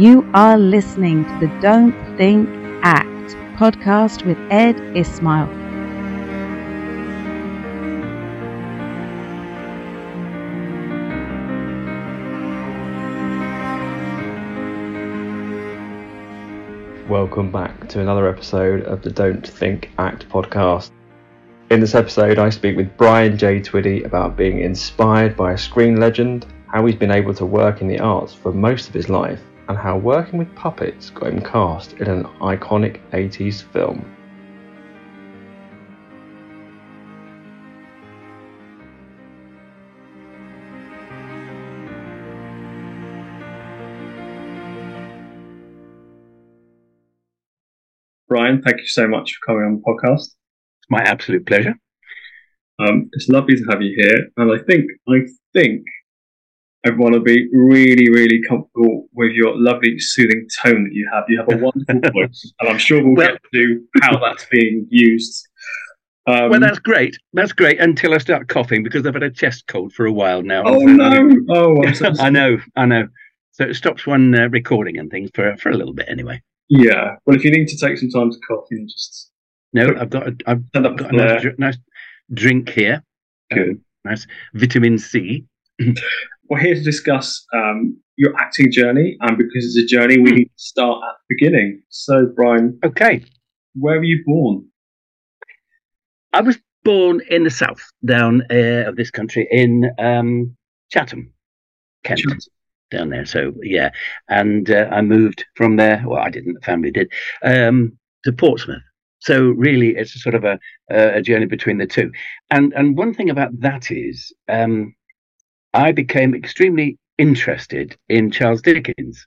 You are listening to the Don't Think Act podcast with Ed Ismail. Welcome back to another episode of the Don't Think Act podcast. In this episode, I speak with Brian J. Twiddy about being inspired by a screen legend, how he's been able to work in the arts for most of his life, and how working with puppets got him cast in an iconic 80s film. Brian, thank you so much for coming on the podcast. It's my absolute pleasure. Um, it's lovely to have you here, and I think I think everyone will be really, really comfortable with your lovely, soothing tone that you have. You have a wonderful voice, and I'm sure we'll, Well- get to how that's being used. Um, well, that's great. That's great until I start coughing because I've had a chest cold for a while now. oh So- no! Oh, I'm so I know, I know. So it stops one uh, recording and things for for a little bit anyway. Yeah. Well, if you need to take some time to cough, you can just No, I've got a, I've got a nice, dr- nice drink here. Good. Nice vitamin C. We're here to discuss um, your acting journey, and because it's a journey, we need to start at the beginning. So, Brian, Okay, where were you born? I was born in the south down uh, of this country in um, Chatham, Kent. down there. So yeah, and uh, I moved from there. Well, I didn't. The family did um, to Portsmouth. So really, it's a sort of a a journey between the two. And and one thing about that is, um, I became extremely interested in Charles Dickens.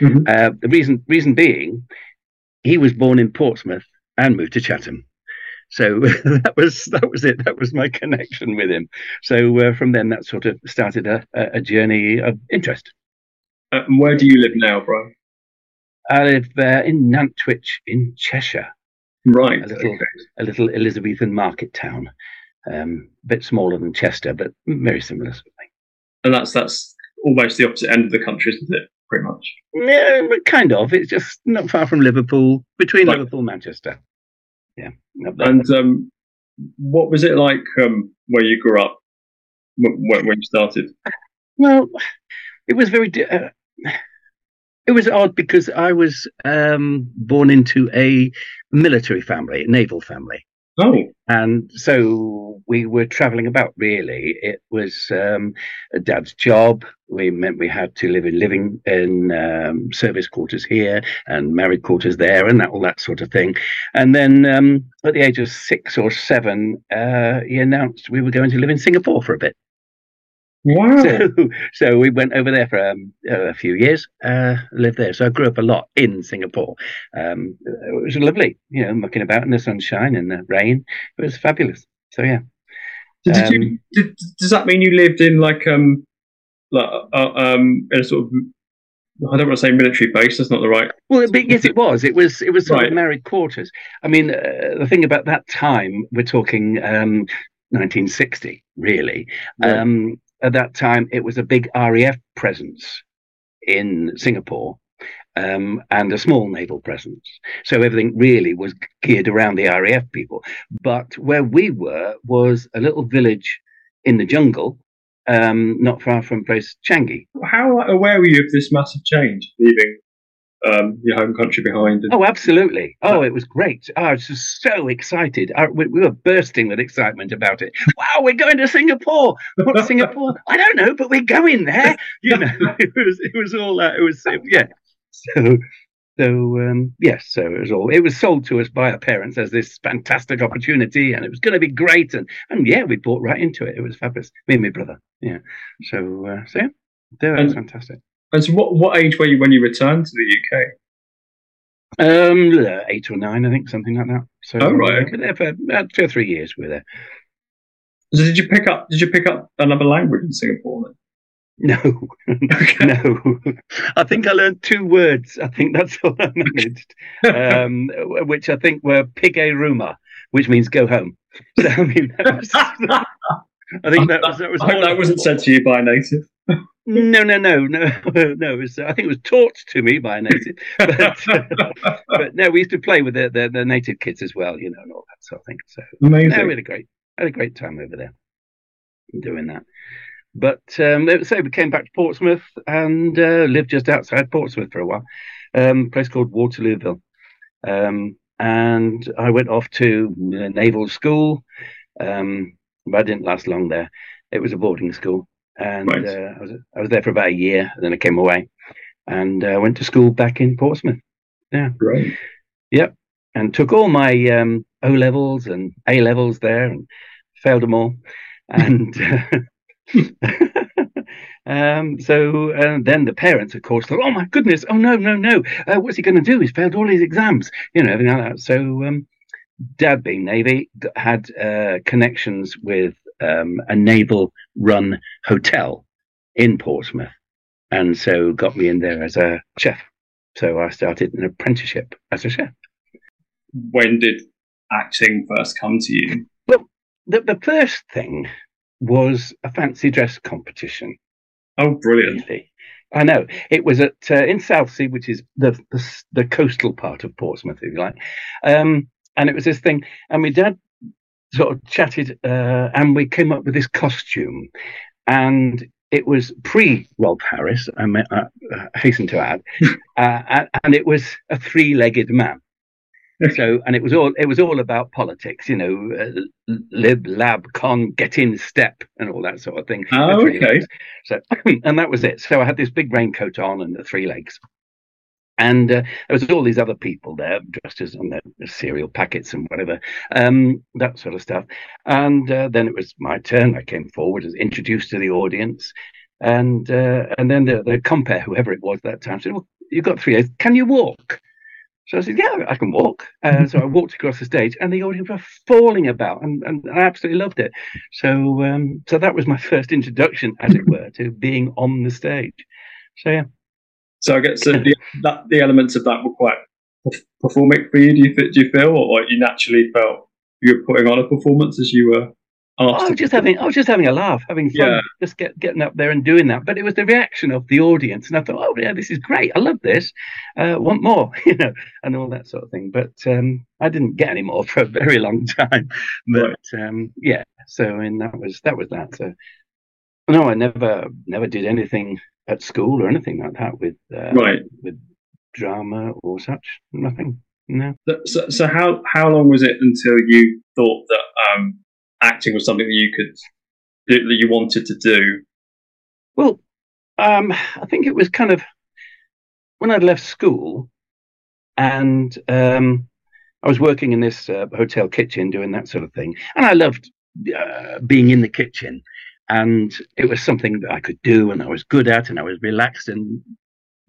Mhm. Uh, the reason reason being, he was born in Portsmouth and moved to Chatham. So that was that was it. That was my connection with him. So uh, from then, that sort of started a, a a journey of interest. Uh, and where do you live now, Brian? I live uh, in Nantwich in Cheshire, Right. a little, okay. a little Elizabethan market town, um, a bit smaller than Chester, but very similar. Sort of thing. And that's that's almost the opposite end of the country, isn't it? Pretty much. Yeah, but kind of. It's just not far from Liverpool, between Right. Liverpool and Manchester. Yeah. And um, what was it like um, where you grew up when, when when you started? Well, it was very. Uh, it was odd because I was um, born into a military family, a naval family. Oh, and so we were traveling about really. It was um, dad's job. We meant we had to live in living in um, service quarters here and married quarters there and that, all that sort of thing. And then um, at the age of six or seven uh, he announced we were going to live in singapore for a bit wow. so, so we went over there for um, a few years, uh, lived there. So I grew up a lot in Singapore. Um, it was lovely, you know, mucking about in the sunshine and the rain. It was fabulous. So yeah, Did, did you? um, Did, does that mean you lived in like um, like uh, um, in a sort of I don't want to say military base. That's not the right. well, yes, it was. It was. It was sort Right. of married quarters. I mean, uh, the thing about that time, we're talking um, 1960, really. Um, at that time, it was a big RAF presence in Singapore um, and a small naval presence. So everything really was geared around the RAF people. But where we were was a little village in the jungle, um, not far from place Changi. How aware were you of this massive change, leaving um, your home country behind? Oh, absolutely. Oh, it was great. Oh, I was just so excited. I, we, we were bursting with excitement about it. Wow, we're going to Singapore. What's Singapore? I don't know, but we're going there. You know, it was it was all that. It was yeah. So so um, yes, so it was all. It was sold to us by our parents as this fantastic opportunity, and it was going to be great. And and yeah, we bought right into it. It was fabulous. Me and my brother. Yeah. So uh, so yeah, that was fantastic. And so, what what age were you when you returned to the UK? Um, uh, eight or nine, I think, something like that. So, Oh, right, okay. there for about two or three years. We were there. So did you pick up? Did you pick up another language in Singapore? Then? No, no. I think I learned two words. I think that's all I managed, um, which I think were pige ruma, which means go home. So I mean, that was, I think that was. That was I hope that wasn't said to you by a native. No, no, no, no, no. It was, I think it was taught to me by a native, but, but no, we used to play with the, the, the native kids as well, you know, and all that sort of thing. So Amazing. no, we had a great had a great time over there doing that. But um, so we came back to Portsmouth and uh, lived just outside Portsmouth for a while, um, a place called Waterlooville. Um, and I went off to naval school, um, but I didn't last long there. It was a boarding school, and Right. uh, I was I was there for about a year, and then I came away, and uh, went to school back in Portsmouth. Yeah. right. Yep. And took all my um, O levels and A levels there and failed them all. And uh, um, so uh, then the parents, of course, thought, "Oh my goodness! Oh no, no, no! Uh, what's he going to do? He's failed all his exams, you know, everything like that." So um, Dad, being Navy, had uh, connections with um, a naval-run hotel in Portsmouth, and so got me in there as a chef. So I started an apprenticeship as a chef. When did acting first come to you? Well, the, the first thing was a fancy dress competition. Oh, brilliant. Really. I know it was at uh, in Southsea, which is the, the the coastal part of Portsmouth, if you like. Um, and it was this thing, and my dad sort of chatted, uh, and we came up with this costume, and it was pre Rolf Harris. I, uh, uh, hasten to add, uh, and, and it was a three-legged man. So, and it was all it was all about politics, you know, uh, lib, lab, con, get in, step, and all that sort of thing. Oh, okay. legs. So, and that was it. So I had this big raincoat on and the three legs. And uh, there was all these other people there dressed as on their cereal packets and whatever, um, that sort of stuff. And uh, then it was my turn. I came forward, was introduced to the audience, and uh, and then the, the compare, whoever it was that time, said, "Well, you've got three legs. Can you walk?" So I said, "Yeah, I can walk." Uh, so I walked across the stage, and the audience were falling about, and, and I absolutely loved it. So um, so that was my first introduction, as it were, to being on the stage. So yeah. So I guess so the, that, the elements of that were quite perf- performic for you. Do you, do you feel, or, or you naturally felt you were putting on a performance as you were asked? I was just having, I was just having a laugh, having fun, Yeah. just get, getting up there and doing that. But it was the reaction of the audience, and I thought, oh yeah, this is great. I love this. Uh, want more, you know, and all that sort of thing. But um, I didn't get any more for a very long time. But um, yeah, so and that was that was that. So no, I never never did anything at school or anything like that with uh, Right. with drama or such. Nothing. No. So, so, how how long was it until you thought that um, acting was something that you could do, that you wanted to do? Well, um, I think it was kind of when I'd left school, and um, I was working in this uh, hotel kitchen doing that sort of thing, and I loved uh, being in the kitchen, and it was something that I could do, and I was good at, and I was relaxed, and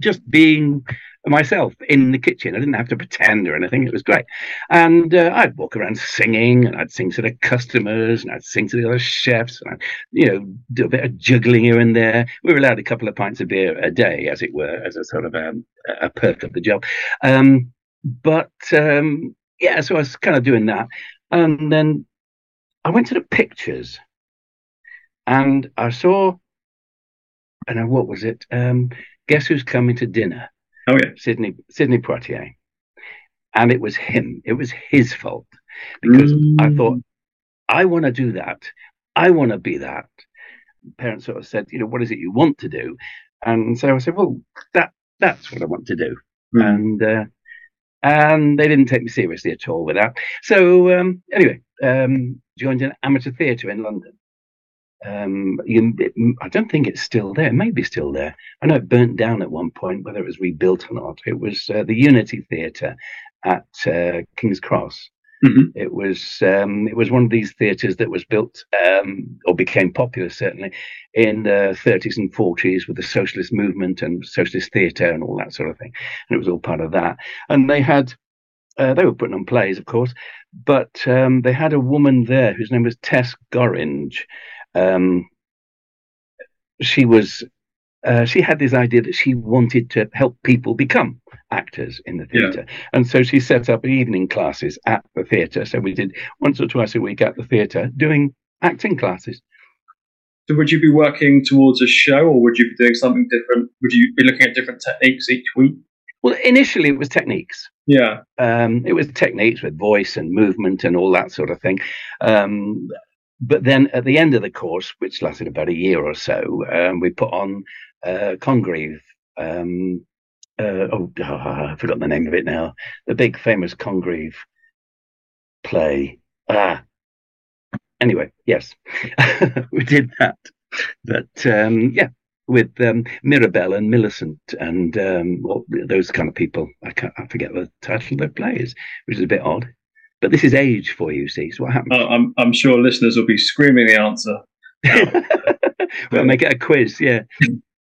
just being myself in the kitchen. I didn't have to pretend or anything. It was great. And uh, I'd walk around singing and I'd sing to the customers and I'd sing to the other chefs and I'd, you know, do a bit of juggling here and there. We were allowed a couple of pints of beer a day, as it were, as a sort of um, a perk of the job. Um, but um, yeah, so I was kind of doing that. And then I went to the pictures and I saw, I know, what was it? Um, Guess Who's Coming to Dinner? Oh yeah, Sidney Sidney Poitier, and it was him. It was his fault because I Mm. thought I want to do that. I want to be that. Parents sort of said, you know, what is it you want to do? And so I said, well, that that's what I want to do. Mm. And uh, and they didn't take me seriously at all with that. So um, anyway, um, joined an amateur theatre in London. Um, you, it, I don't think it's still there. It may be still there. I know it burnt down at one point. Whether it was rebuilt or not, it was uh, the Unity Theatre at uh, King's Cross. Mhm. It was um, it was one of these theatres that was built um, or became popular certainly in the 30s and 40s with the socialist movement and socialist theatre and all that sort of thing. And it was all part of that. And they had uh, they were putting on plays, of course, but um, they had a woman there whose name was Tess Gorringe. Um, she was uh, she had this idea that she wanted to help people become actors in the Yeah. theatre, and so she set up evening classes at the theatre. So we did once or twice a week at the theatre doing acting classes. So would you be working towards a show, or would you be doing something different? Would you be looking at different techniques each week? Well, initially it was techniques. Yeah. Um, it was techniques with voice and movement and all that sort of thing. Um, but then at the end of the course, which lasted about a year or so, um, we put on uh, Congreve. Um, uh, oh, oh, I forgot the name of it now. The big famous Congreve play. Ah. Anyway, yes, we did that. But um, yeah, with um, Mirabell and Millicent and um, well, those kind of people. I, I forget the title of their plays, which is a bit odd. But this is age for you, see. So what happens? Oh, I'm, I'm sure listeners will be screaming the answer. we'll make it a quiz, yeah.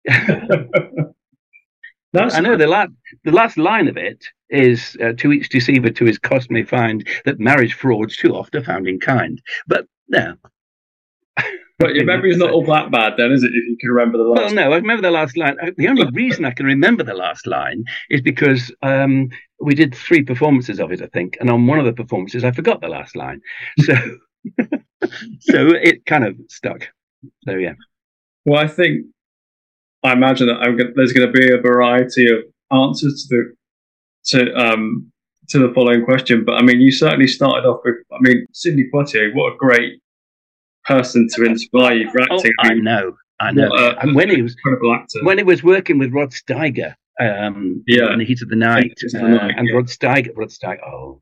That's I know the last the last line of it is uh, to each deceiver to his cost may find that marriage frauds too oft are found in kind. But no. But your memory's not all that bad, then, is it? If you can remember the last. Line. Well, no, I remember the last line. The only reason I can remember the last line is because um, we did three performances of it, I think, and on one of the performances I forgot the last line, so so it kind of stuck. So yeah, Well, I think I imagine that I'm gonna, there's going to be a variety of answers to the to um to the following question. But I mean, you certainly started off with. I mean, Sidney Poitier. What a great person to inspire you for oh, acting. I know, I know. A- and when he was incredible actor. when he was working with Rod Steiger, um, Yeah. in the heat of the night, the uh, Night, and yeah. Rod Steiger, Rod Steiger, oh,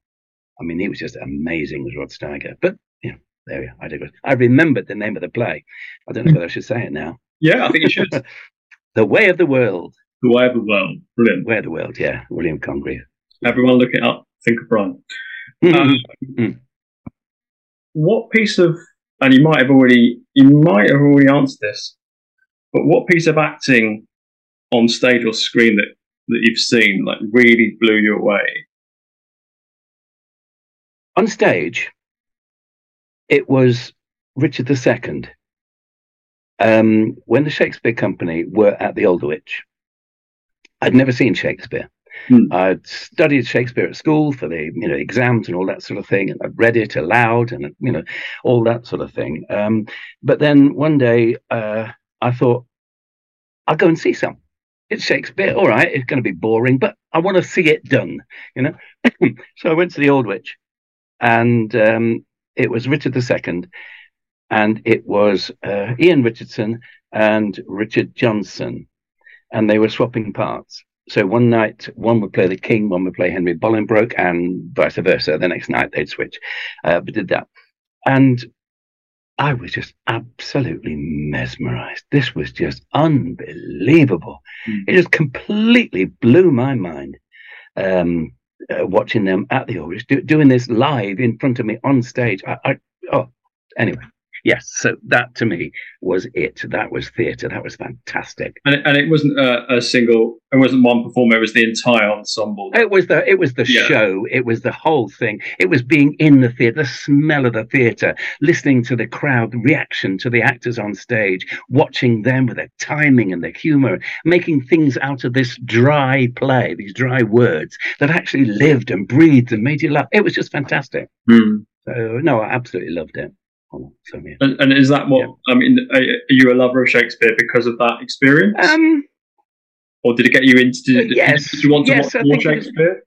I mean, he was just amazing as Rod Steiger. But you know, there we are. I digress. I remembered the name of the play. I don't know whether I should say it now. yeah, I think you should. The Way of the World. the way of the world. Brilliant. Way of the World. Yeah, William Congreve. Everyone, look it up. Think of Brian. Um, what piece of and you might have already you might have already answered this, but what piece of acting on stage or screen that that you've seen like really blew you away? On stage, it was Richard II. Um, when the Shakespeare Company were at the Aldwych, I'd never seen Shakespeare. Hmm. I'd studied Shakespeare at school for the you know exams and all that sort of thing, and I'd read it aloud and you know all that sort of thing. Um, but then one day uh, I thought I'll go and see some. It's Shakespeare, all right. It's going to be boring, but I want to see it done, you know. so I went to the Aldwych, and um, it was Richard II, and it was uh, Ian Richardson and Richard Johnson, and they were swapping parts. So one night, one would play the king, one would play Henry Bolingbroke, and vice versa. The next night they'd switch. Uh, but did that, and I was just absolutely mesmerized. This was just unbelievable. Mm. It just completely blew my mind. Um, uh, watching them at the Aldwych, do, doing this live in front of me on stage. I, I, oh, anyway, yes. So that to me was it. That was theatre. That was fantastic. And it, and it wasn't a, a single. It wasn't one performer. It was the entire ensemble. It was the it was the Yeah. show. It was the whole thing. It was being in the theatre, the smell of the theatre, listening to the crowd reaction to the actors on stage, watching them with their timing and their humour, making things out of this dry play, these dry words that actually lived and breathed and made you laugh. It was just fantastic. Hmm. So no, I absolutely loved it. So yeah. And, and is that what I mean? Are, you a lover of Shakespeare because of that experience, Um. or did it get you into? Did, yes. Did you want to Yes, watch I more think Shakespeare?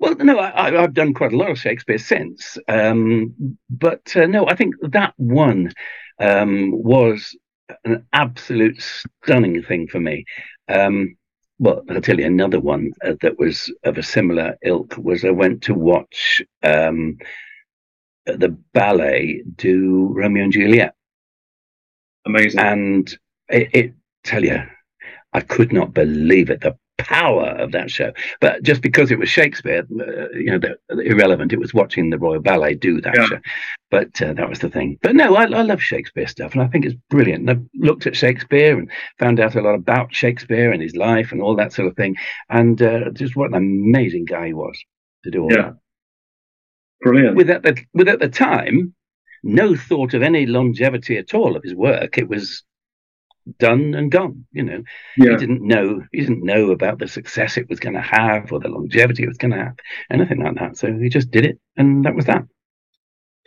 Well, no, I, I've done quite a lot of Shakespeare since, um, but uh, no, I think that one um, was an absolute stunning thing for me. Um, well, I'll tell you another one uh, that was of a similar ilk was I went to watch um, the ballet do Romeo and Juliet, Amazing. and it, it tell you, I could not believe it. The power of that show. But just because it was Shakespeare, uh, you know, the, the irrelevant. It was watching the Royal Ballet do that Yeah. show. But uh, that was the thing. But no, I, I love Shakespeare stuff, and I think it's brilliant. And I've looked at Shakespeare and found out a lot about Shakespeare and his life and all that sort of thing, and uh, just what an amazing guy he was to do all Yeah. that. Brilliant. With at the with at the time, no thought of any longevity at all of his work. It was done and gone. You know, yeah. he didn't know he didn't know about the success it was going to have or the longevity it was going to have, anything like that. So he just did it, and that was that.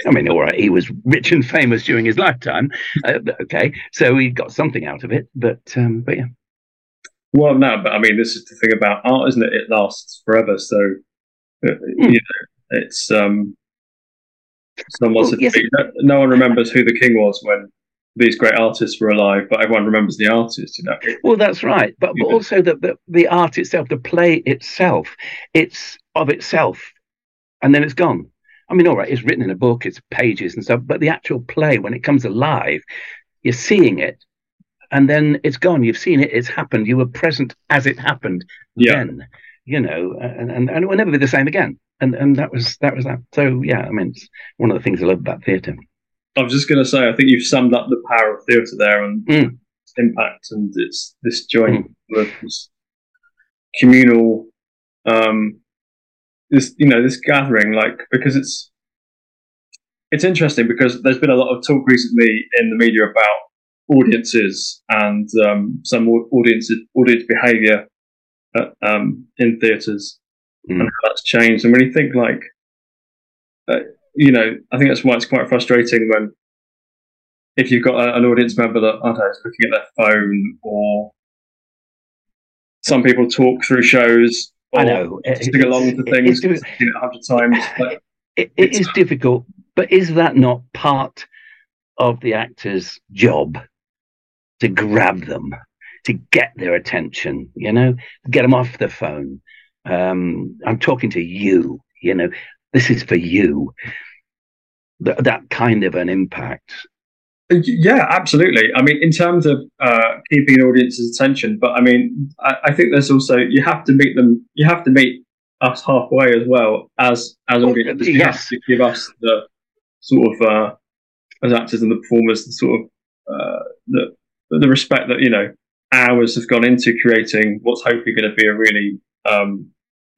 I mean, all right, he was rich and famous during his lifetime. Uh, okay, so he got something out of it, but um, but yeah. Well, no, but I mean, this is the thing about art, isn't it? It lasts forever. So, uh, mm. you know, it's um, someone well, yes. no one remembers who the king was when these great artists were alive, but everyone remembers the artist, you know. Well, that's right, but, but also the, the the art itself, the play itself, it's of itself, and then it's gone. I mean, all right, it's written in a book, it's pages and stuff, but the actual play, when it comes alive, you're seeing it, and then it's gone. You've seen it, it's happened. You were present as it happened. Yeah. Then, you know, and, and, and it will never be the same again. And and that was that was that. So yeah, I mean, it's one of the things I love about theatre. I was just going to say, I think you've summed up the power of theatre there and mm. its impact and it's this joint mm. this communal, um, this you know this gathering, like because it's it's interesting because there's been a lot of talk recently in the media about audiences and um, some audience audience behaviour uh, um, in theatres mm. and how that's changed. And when you think like uh, you know, I think that's why it's quite frustrating when if you've got a, an audience member that I don't know, is looking at their phone or some people talk through shows. I know. Sing along to things a hundred times. But it, it is difficult, but is that not part of the actor's job to grab them, to get their attention? You know, get them off the phone. Um, I'm talking to you. You know, this is for you. Th- that kind of an impact. Yeah, absolutely. I mean, in terms of uh, keeping an audience's attention, but I mean, I, I, think there's also you have to meet them. You have to meet us halfway as well as as well, audience. You yes. have to give us the sort of uh, as actors and the performers the sort of uh, the the respect that you know hours have gone into creating what's hopefully going to be a really um,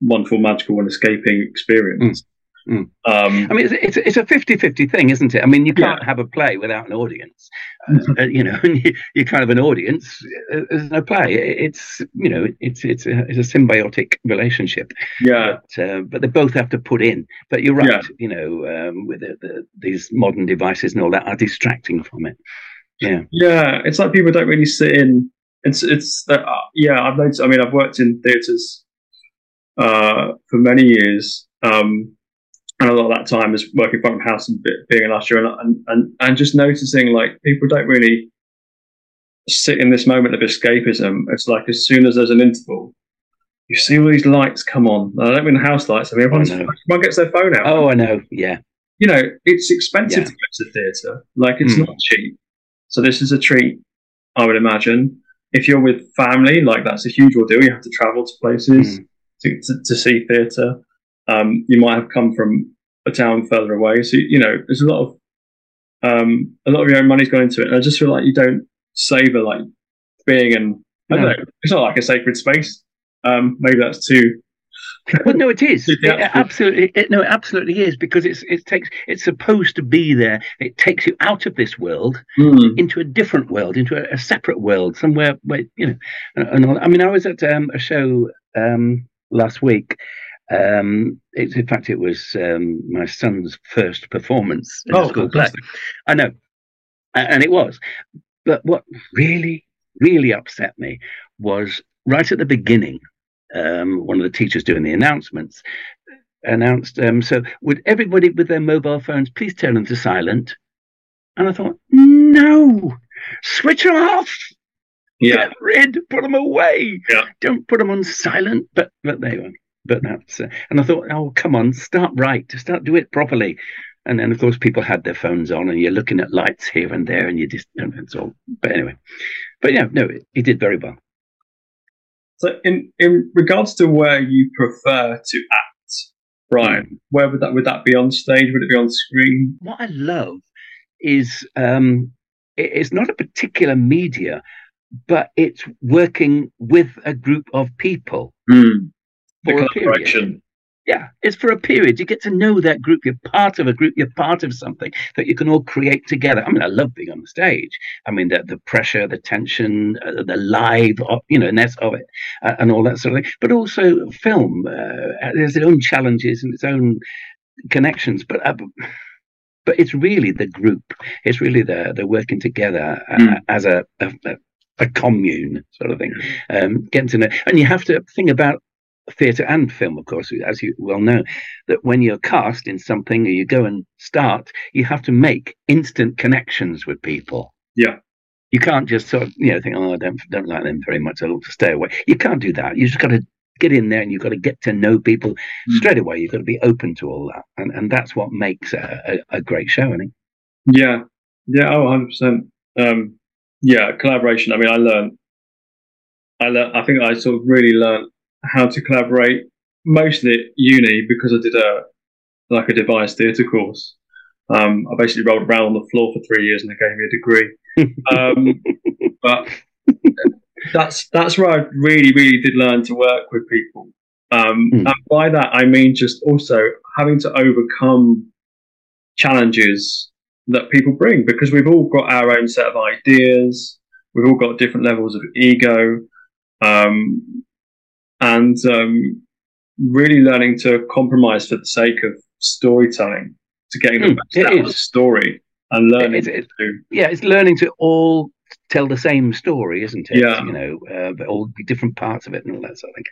wonderful, magical, and escaping experience. Mm. Mm. Um, I mean, it's, it's, it's, a 50 50 thing, isn't it? I mean, you can't yeah. have a play without an audience. Uh, you know, you're kind of an audience. Uh, there's no play. It's, you know, it's it's a, it's a symbiotic relationship. Yeah. But, uh, but, they both have to put in. But you're right, yeah. you know, um, with the, the, these modern devices and all that are distracting from it. Yeah. Yeah. It's like people don't really sit in. It's, it's, uh, yeah, I've noticed, I mean, I've worked in theatres uh, for many years. Um, and a lot of that time is working front of house and being an usher and, and, and just noticing like people don't really sit in this moment of escapism. It's like as soon as there's an interval, you see all these lights come on. I don't mean house lights. I mean everyone's, everyone gets their phone out. Oh, I know. Yeah. You know, it's expensive yeah. to go to the theatre. Like it's mm. not cheap. So this is a treat, I would imagine. If you're with family, like that's a huge ordeal. You have to travel to places mm. to, to, to see theatre. Um, you might have come from a town further away. So you know, there's a lot of um, a lot of your own money's gone into it. And I just feel like you don't savor like being in. I don't know. It's not like a sacred space. Um, maybe that's too. Well, no, it is. It absolutely, it, no, it absolutely is because it's it takes it's supposed to be there. It takes you out of this world mm. into a different world, into a, a, separate world, somewhere where you know. And, and I mean, I was at um, a show um, last week, um, it, in fact, it was um, my son's first performance in oh, school play. I know, and it was. But what really, really upset me was right at the beginning. Um, one of the teachers doing the announcements announced, um, "So, would everybody with their mobile phones please turn them to silent?" And I thought, "No, switch them off." Yeah. Get rid, put them away. Yeah. Don't put them on silent. But but they were but that's uh, and I thought, oh come on, start right, start do it properly. And then of course people had their phones on, and you're looking at lights here and there, and you just and all. But anyway, but yeah, no, he did very well. So in in regards to where you prefer to act, Brian, where would that would that be on stage? Would it be on screen? What I love is um, it, it's not a particular media, but it's working with a group of people. Mm for a period. Yeah, it's for a period. You get to know that group. You're part of a group. You're part of something that you can all create together. I mean, I love being on the stage. I mean, the, the pressure, the tension, uh, the live, you know, ness of it, uh, and all that sort of thing. But also film. Uh, there's its own challenges and its own connections. But uh, but it's really the group. It's really the the working together Mm. as a, a a commune sort of thing. Um, getting to know, and you have to think about theatre and film, of course, as you well know, that when you're cast in something or you go and start, you have to make instant connections with people. Yeah. You can't just sort of, you know, think, oh, I don't don't like them very much. I'll stay away. You can't do that. You just got to get in there and you've got to get to know people Mm. straight away. You've got to be open to all that, and and that's what makes a, a, a great show. I think. Yeah, yeah, oh, 100 percent. Um, yeah, collaboration. I mean, I learned, I learned, I think I sort of really learned how to collaborate mostly at uni because I did a like a devised theatre course. Um, I basically rolled around on the floor for three years and they gave me a degree. um, but that's that's where I really, really did learn to work with people. Um, Mm. And by that, I mean just also having to overcome challenges that people bring because we've all got our own set of ideas. We've all got different levels of ego. Um, and um, really learning to compromise for the sake of storytelling, to getting the Mm, best out of the story and learning It- it- to. yeah, it's learning to all tell the same story, isn't it? Yeah. You know, uh, but all different parts of it and all that sort of thing.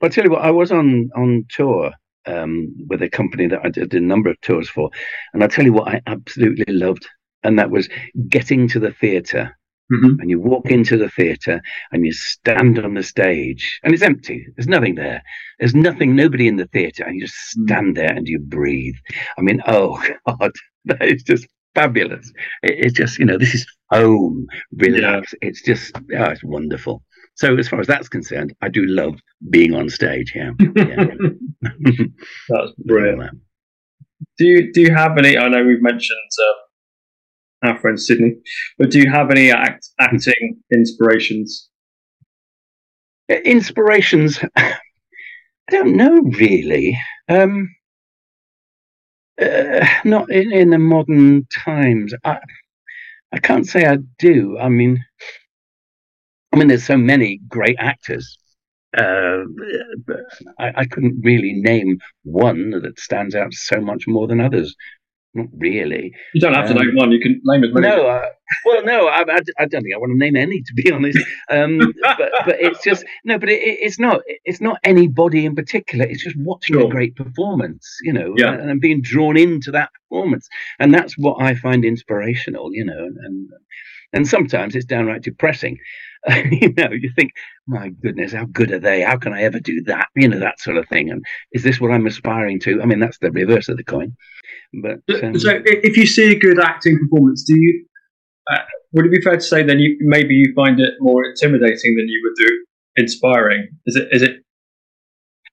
But I tell you what, I was on on tour um, with a company that I did a number of tours for, and I tell you what, I absolutely loved, and that was getting to the theatre. Mhm. And you walk into the theatre and you stand on the stage, and it's empty. There's nothing there. There's nothing, nobody in the theatre, and you just Mm. stand there and you breathe. I mean, oh God, that is just fabulous. It, it's just, you know, this is home, relax. It's just, oh, it's wonderful. So, as far as that's concerned, I do love being on stage. Yeah. yeah. That's brilliant. Do you do you have any? I know we've mentioned uh, our friend Sidney, but do you have any act, acting inspirations? Inspirations, I don't know really. Um, uh, not in, in the modern times. I, I can't say I do. I mean, I mean, there's so many great actors. Uh, I, I couldn't really name one that stands out so much more than others. Not really. You don't have to Um, name one. You can name as many. No, uh, well, no, I, I, I don't think I want to name any, to be honest. Um, but but it's just no, but it, it- it's not it's not anybody in particular. It's just watching Sure. a great performance, you know, Yeah. and, and being drawn into that performance, and that's what I find inspirational, you know, and and, and sometimes it's downright depressing. you know, you think, my goodness, how good are they? How can I ever do that? You know, that sort of thing. And is this what I'm aspiring to? I mean, that's the reverse of the coin. But um, So, if you see a good acting performance, do you? Uh, would it be fair to say then you maybe you find it more intimidating than you would do inspiring? Is it? Is it?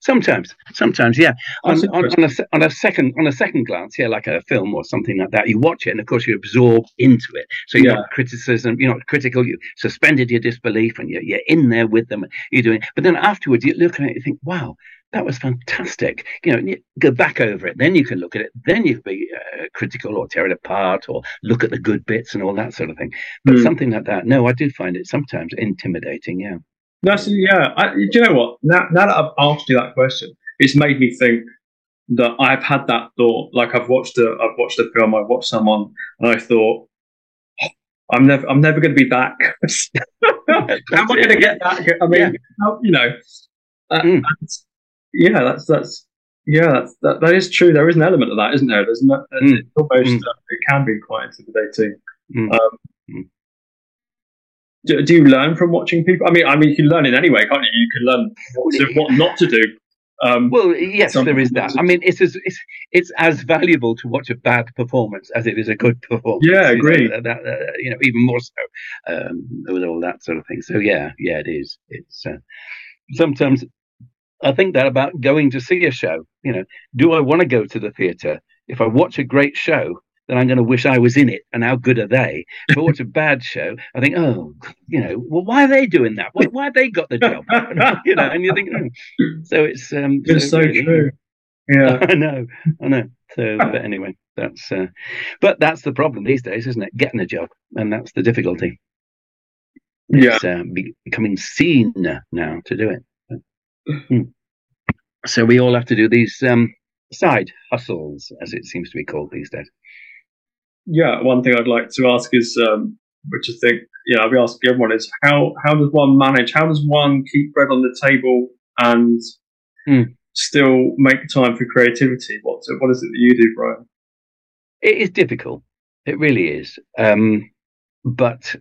Sometimes, sometimes, yeah. On, on, on, a, on a second, on a second glance, yeah, like a film or something like that, you watch it, and of course you absorb into it. So you're Yeah. not criticism, you're not critical. You suspended your disbelief, and you're, you're in there with them. You're doing, but then afterwards you look at it, and you think, wow, that was fantastic. You know, and you go back over it. Then you can look at it. Then you can be uh, critical or tear it apart or look at the good bits and all that sort of thing. But Hmm. something like that, no, I do find it sometimes intimidating. Yeah. That's yeah. I, do you know what? Now, now that I've asked you that question, it's made me think that I've had that thought. Like I've watched a, I've watched a film, I've watched someone, and I thought, "Oh, I'm never, I'm never going to be back. how am I going to get back? I mean, Yeah. how, you know, uh, Mm. that's- yeah, that's that's yeah, that's that, that is true. There is an element of that, isn't there? There's no, Mm. it's almost Mm. uh, it can be quite intimidating. Mm. Um, Mm. Do, do you learn from watching people? I mean, I mean, you can learn in any way, can't you? You can learn what, to, what not to do. Um, Well, yes, there is that. I mean, it's as it's, it's as valuable to watch a bad performance as it is a good performance. Yeah, you know, agree. that, uh, you know, even more so um, with all that sort of thing. So yeah, yeah, it is. It's uh, sometimes I think that about going to see a show. You know, do I want to go to the theatre? If I watch a great show, then I'm going to wish I was in it. And how good are they? If I watch a bad show, I think, oh, you know, well, why are they doing that? Why, why have they got the job? you know, and you think, oh. so it's um, it's so really- true. Yeah. I know, I know. So, but anyway, that's uh, but that's the problem these days, isn't it? Getting a job, and that's the difficulty. Yeah. Uh, becoming seen now to do it. Hmm. So we all have to do these um, side hustles, as it seems to be called these days. Yeah, one thing I'd like to ask is, um, which I think, you know, I'll be asking everyone is how, how does one manage, how does one keep bread on the table and Hmm. still make time for creativity? What, what is it that you do, Brian? It is difficult. It really is. Um, but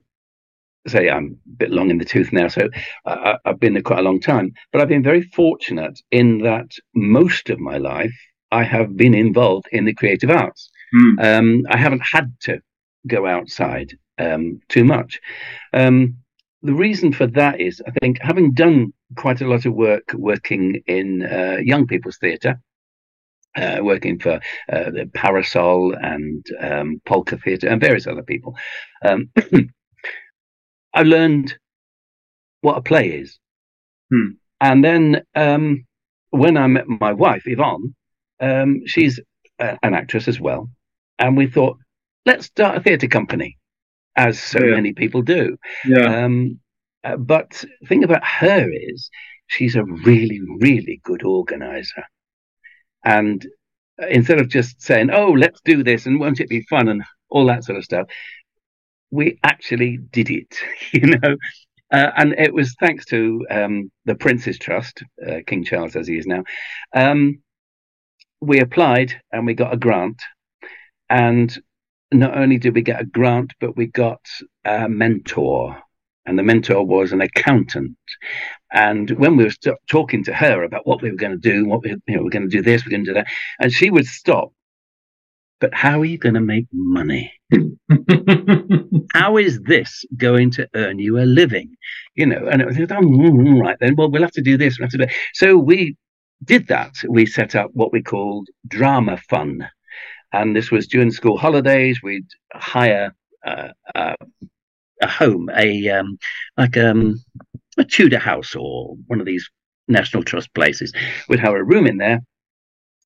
say I'm a bit long in the tooth now, so I, I've been there quite a long time. But I've been very fortunate in that most of my life I have been involved in the creative arts. Hmm. Um, I haven't had to go outside um, too much. Um, the reason for that is, I think, having done quite a lot of work working in uh, young people's theatre, uh, working for uh, the Parasol and um, Polka Theatre and various other people, um, I learned what a play is. Hmm. And then um, when I met my wife, Yvonne, um, she's uh, an actress as well. And we thought, let's start a theatre company, as so Yeah. many people do. Yeah. Um, uh, but the thing about her is she's a really, really good organizer. And uh, instead of just saying, oh, let's do this and won't it be fun and all that sort of stuff, we actually did it, you know. Uh, and it was thanks to um, the Prince's Trust, uh, King Charles as he is now. Um, we applied and we got a grant. And not only did we get a grant, but we got a mentor. And the mentor was an accountant. And when we were st- talking to her about what we were going to do, what we, you know, we're going to do this, we're going to do that, and she would stop. But how are you going to make money? How is this going to earn you a living? You know, and it was oh, mm, right then. Well, we'll have to do this. We'll have to do. So we did that. We set up what we called Drama Fun, and this was during school holidays. We'd hire uh, uh, a home, a um, like um, a Tudor house or one of these National Trust places. We'd have a room in there.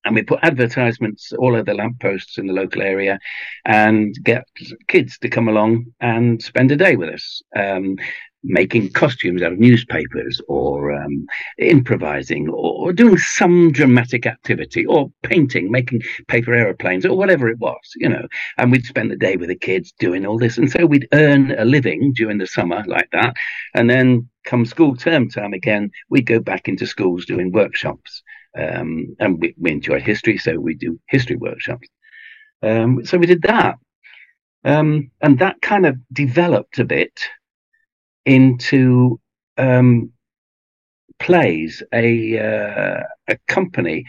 And we put advertisements all over the lampposts in the local area and get kids to come along and spend a day with us, um, making costumes out of newspapers or um, improvising or, doing some dramatic activity or painting, making paper aeroplanes or whatever it was, you know. And we'd spend the day with the kids doing all this. And so we'd earn a living during the summer like that. And then come school term time again, we'd go back into schools doing workshops. Um, and we, we enjoy history, so we do history workshops. Um, so we did that. Um, and that kind of developed a bit into um, plays, a uh, a company.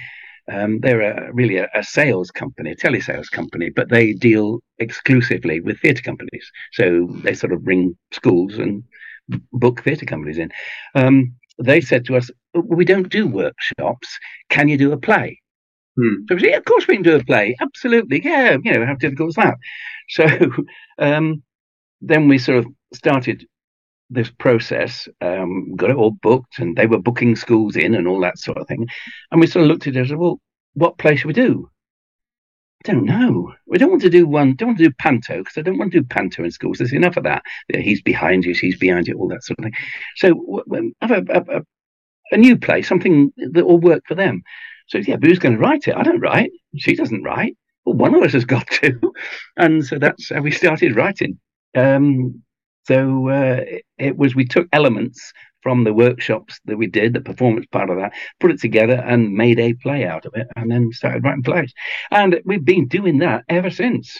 Um, they're a, really a, a sales company, a telesales company, but they deal exclusively with theatre companies. So they sort of bring schools and book theatre companies in. Um, they said to us, "We don't do workshops. Can you do a play?" Hmm. So we said, yeah, of course we can do a play. Absolutely. Yeah. You know, how difficult is that? So um, then we sort of started this process, um, got it all booked, and they were booking schools in and all that sort of thing. And we sort of looked at it and said, well, what play should we do? I don't know. We don't want to do one, don't want to do panto because I don't want to do panto in schools. There's enough of that. He's behind you, she's behind you, all that sort of thing. So have a, a, a, a new play, something that will work for them. So yeah, but who's going to write it? I don't write. She doesn't write. Well, one of us has got to, and so that's how we started writing. Um, so uh, it, was we took elements from the workshops that we did, the performance part of that, put it together and made a play out of it, and then started writing plays. And we've been doing that ever since.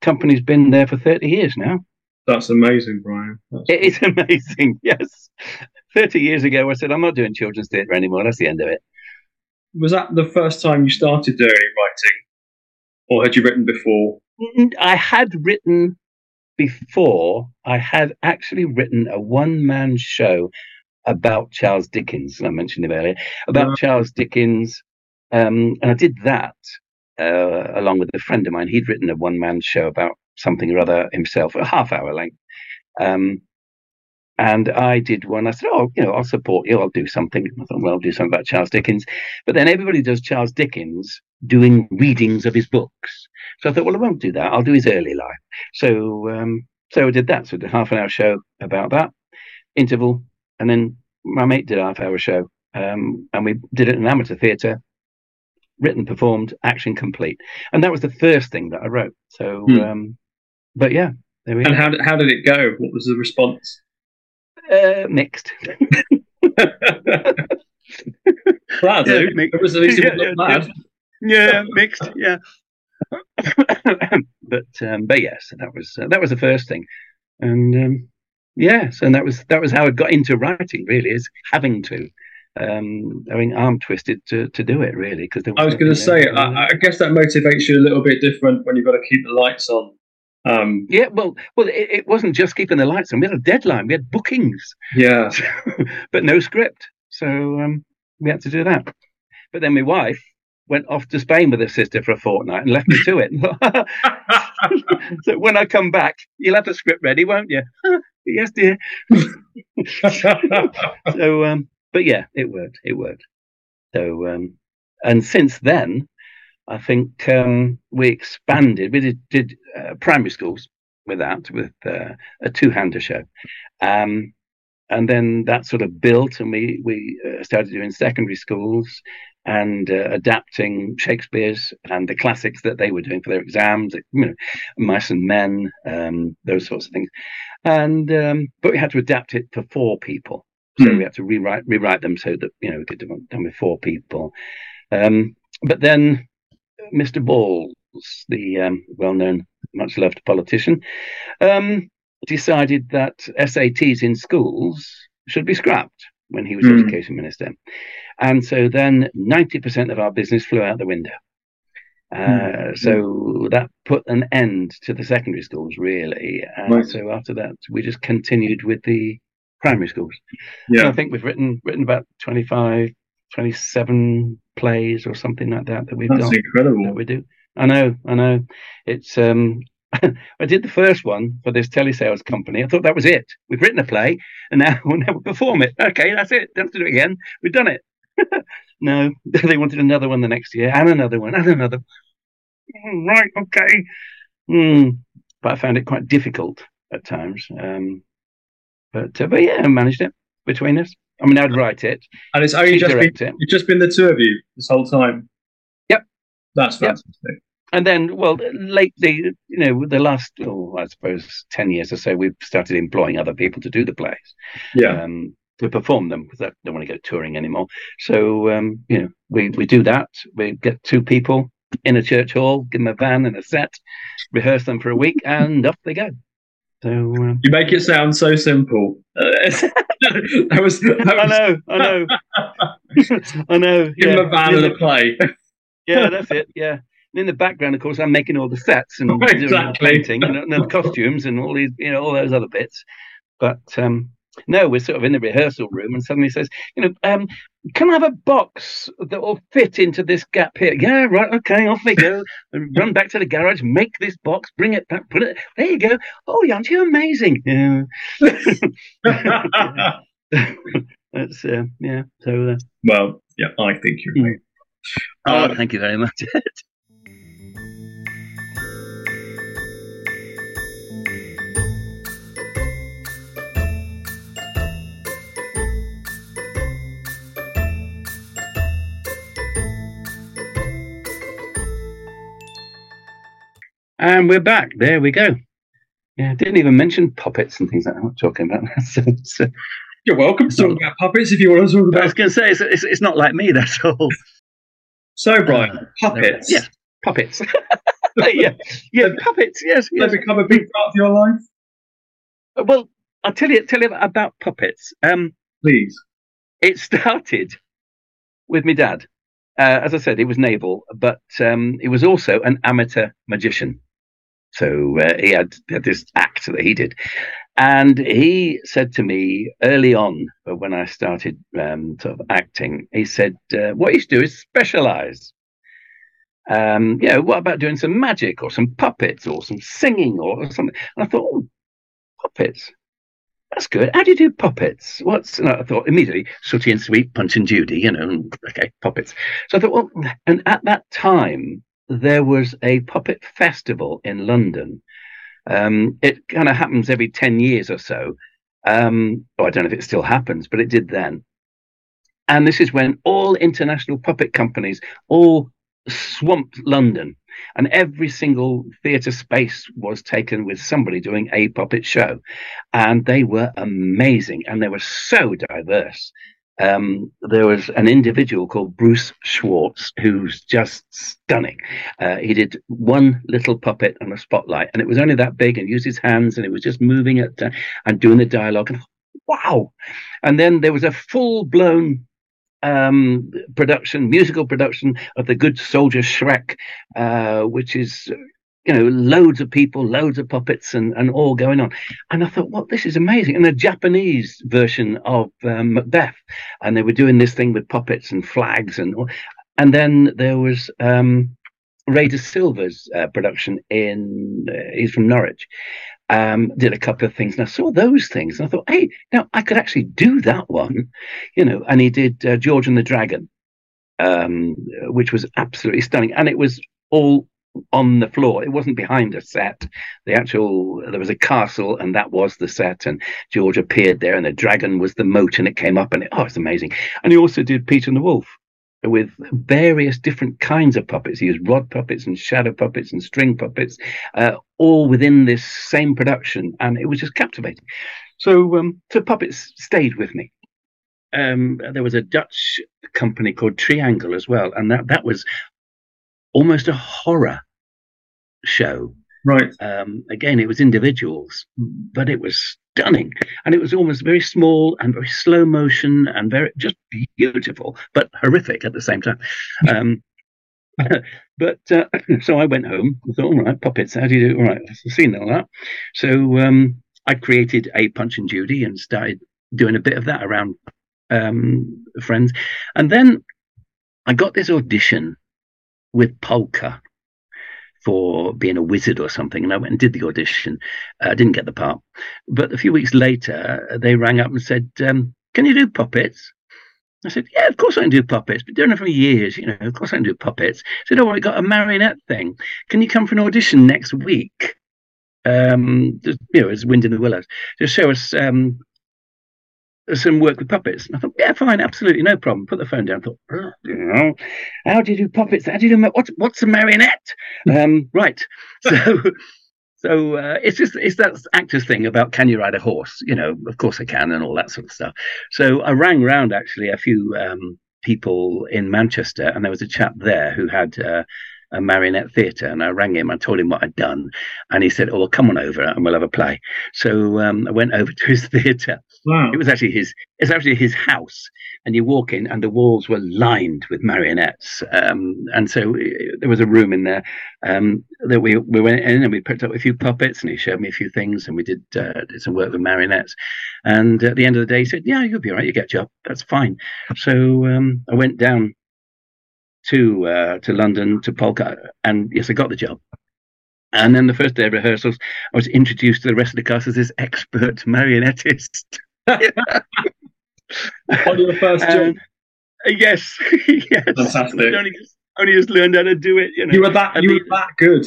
Company's been there for thirty years now. That's amazing, Brian. That's It is amazing. Yes, thirty years ago, I said I'm not doing children's theatre anymore. That's the end of it. Was that the first time you started doing writing, or had you written before? I had written before, I had actually written a one man show about Charles Dickens. and I mentioned him earlier about. Charles Dickens. Um, and I did that uh, along with a friend of mine. He'd written a one man show about something or other himself, a half hour length. Um, and I did one. I said, "Oh, you know, I'll support you. I'll do something." I thought, "Well, I'll do something about Charles Dickens." But then everybody does Charles Dickens doing readings of his books. So I thought, "Well, I won't do that. I'll do his early life." So, um, so I did that. So I did a half an hour show about that interval, and then my mate did a half hour show, um, and we did it in amateur theatre. written, performed, action complete, and that was the first thing that I wrote. So, Hmm. um, but yeah, there we And go. how did, how did it go? What was the response? Uh, mixed. That'll do. Yeah. It was at least it yeah, bad. Yeah, mixed. Yeah. but um, but yes, that was uh, that was the first thing, and um, yes, and that was that was how I got into writing. Really, is having to, um, having arm twisted to, to do it. Really, because I was going to say, I, I guess that motivates you a little bit different when you've got to keep the lights on. Um, yeah, well, well, it, it wasn't just keeping the lights on. We had a deadline. We had bookings, yeah. but no script. So um, we had to do that. But then my wife went off to Spain with her sister for a fortnight and left me to it. so when I come back, you'll have the script ready, won't you? yes, dear. So, um, but yeah, it worked. It worked. So, um, and since then, I think um, we expanded. We did, did uh, primary schools with that, with uh, a two-hander show, um, and then that sort of built, and we we uh, started doing secondary schools and uh, adapting Shakespeare's and the classics that they were doing for their exams, you know, Mice and Men, um, those sorts of things. And um, but we had to adapt it for four people, so Hmm. we had to rewrite rewrite them so that you know we could do them with four people. Um, but then Mr. Balls, the um, well-known, much-loved politician, um, decided that SATs in schools should be scrapped when he was Hmm. education minister. And so then 90% of our business flew out the window. Uh, so that put an end to the secondary schools, really. And Right. so after that, we just continued with the primary schools. And yeah. I think we've written written about 25, 27 plays or something like that that we've That's done that incredible. we do. I know, I know. It's um I did the first one for this telesales company. I thought that was it. We've written a play and now we'll never perform it. Okay, that's it. Don't have to do it again. We've done it. no, they wanted another one the next year and another one and another. Mm, Right, okay. Mm. But I found it quite difficult at times. Um, but uh, but yeah, I managed it between us. I mean, I'd write it, And it's only just been, it. it's just been the two of you this whole time. Yep. That's Yep. fantastic. And then, well, lately, you know, the last, oh, I suppose, 10 years or so, we've started employing other people to do the plays, Yeah. um, to perform them because I don't want to go touring anymore. So, um, you know, we, we do that. We get two people in a church hall, give them a van and a set, rehearse them for a week, and off they go. So, um, You make it sound so simple. That was. That I was know, I know, I know. Give yeah. him a van and a play. Yeah, that's it. Yeah. And in the background, of course, I'm making all the sets and doing all the Exactly. painting and, and the costumes and all these, you know, all those other bits. But um, no, we're sort of in the rehearsal room, and suddenly says, you know, um, can I have a box that will fit into this gap here? Yeah, right. Okay, off they go. Run back to the garage, make this box, bring it back, put it. There you go. Oh, aren't you amazing? Yeah. That's uh, yeah. So. Uh, well, yeah, I think you're Mm. right. oh, Uh, thank you very much. And we're back. There we go. Yeah, didn't even mention puppets and things like that. I'm talking about that. So, so, You're welcome to talk about puppets if you want to talk about I was going to say, it's, it's, it's not like me, that's all. So, Brian, puppets. Yeah, puppets. yeah, yeah, puppets, yes. They yes. become a big part of your life. Well, I'll tell you, tell you about puppets. Um, Please. it started with my dad. Uh, as I said, he was naval, but um, he was also an amateur magician. So uh, he had, had this act that he did. And he said to me early on, uh, when I started um, sort of acting, he said, uh, What you should do is specialize. Um, you know, what about doing some magic or some puppets or some singing or something? And I thought, oh, puppets. That's good. How do you do puppets? What's and I thought immediately Sooty and Sweep, Punch and Judy, you know, okay, puppets. So I thought, well, and at that time there was a puppet festival in London. Um, it kind of happens every ten years or so. Um, oh, I don't know if it still happens, but it did then. And this is when all international puppet companies all swamped London, and every single theatre space was taken with somebody doing a puppet show, and they were amazing, and they were so diverse. Um, there was an individual called Bruce Schwartz who's just stunning. Uh, he did one little puppet on a spotlight, and it was only that big, and used his hands, and it was just moving it uh, and doing the dialogue. And wow! And then there was a full blown um, production, musical production of the Good Soldier Schweik, uh, which is you know loads of people, loads of puppets, and and all going on. And I thought, well, this is amazing. And a Japanese version of um, Macbeth, and they were doing this thing with puppets and flags and. And then there was um, Ray DaSilva's uh, production in. Uh, he's from Norwich, um, did a couple of things and I saw those things and I thought, hey, now I could actually do that one, you know. And he did uh, George and the Dragon, um, which was absolutely stunning, and it was all on the floor. It wasn't behind a set. The actual there was a castle, and that was the set. And George appeared there, and the dragon was the moat, and it came up, and it, oh, it's amazing. And he also did Peter and the Wolf, with various different kinds of puppets. He used rod puppets and shadow puppets and string puppets, uh, all within this same production, and it was just captivating. So, um, so puppets stayed with me. Um, there was a Dutch company called Triangle as well, and that that was almost a horror show. Right. Um, again, it was individuals, but it was stunning. And it was almost very small and very slow motion and very just beautiful, but horrific at the same time. Um, but uh, so I went home. I thought, all right, puppets, how do you do? All right, I've seen all that. So um, I created a Punch and Judy and started doing a bit of that around um, friends. And then I got this audition with Polka for being a wizard or something. And I went and did the audition. I uh, didn't get the part. But a few weeks later, they rang up and said, um, Can you do puppets? I said, Yeah, of course I can do puppets. Been doing it for years, you know, of course I can do puppets. I said, Oh, I got a marionette thing. Can you come for an audition next week? Um, just, you know, as Wind in the Willows, to show us um, some work with puppets. And I thought, yeah, fine, absolutely, no problem. Put the phone down. I thought, oh, you know, how do you do puppets? How do you do what's what's a marionette? um, right. So so uh, it's just it's that actors thing about can you ride a horse? You know, of course I can, and all that sort of stuff. So I rang round actually a few um, people in Manchester, and there was a chap there who had. Uh, a marionette theatre, and I rang him. I told him what I'd done, and he said, "Oh, well, come on over, and we'll have a play." So um, I went over to his theatre. Wow. It was actually his. It's actually his house, and you walk in, and the walls were lined with marionettes. Um, and so uh, there was a room in there um, that we we went in, and we picked up a few puppets, and he showed me a few things, and we did uh, did some work with marionettes. And at the end of the day, he said, "Yeah, you'll be all right. You get a job. That's fine." So um, I went down to uh, to London to Polka, and yes, I got the job. And then the first day of rehearsals, I was introduced to the rest of the cast as this expert marionettist. On your first job? yes, yes. Fantastic. Only, only just learned how to do it. You know. You were that. You were that good.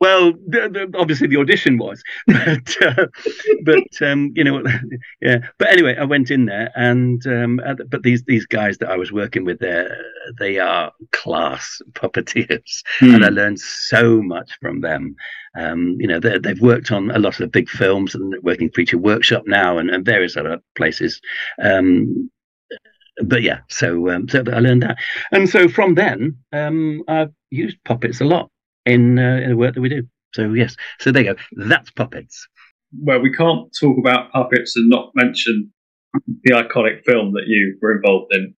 Well, the, the, obviously the audition was, but uh, but um, you know, yeah. But anyway, I went in there, and um, but these these guys that I was working with there, they are class puppeteers, mm. and I learned so much from them. Um, you know, they've worked on a lot of the big films and working Creature Workshop now, and, and various other places. Um, but yeah, so um, so I learned that, and so from then um, I've used puppets a lot in uh, in the work that we do. So yes, so there you go. That's puppets. Well, we can't talk about puppets and not mention the iconic film that you were involved in.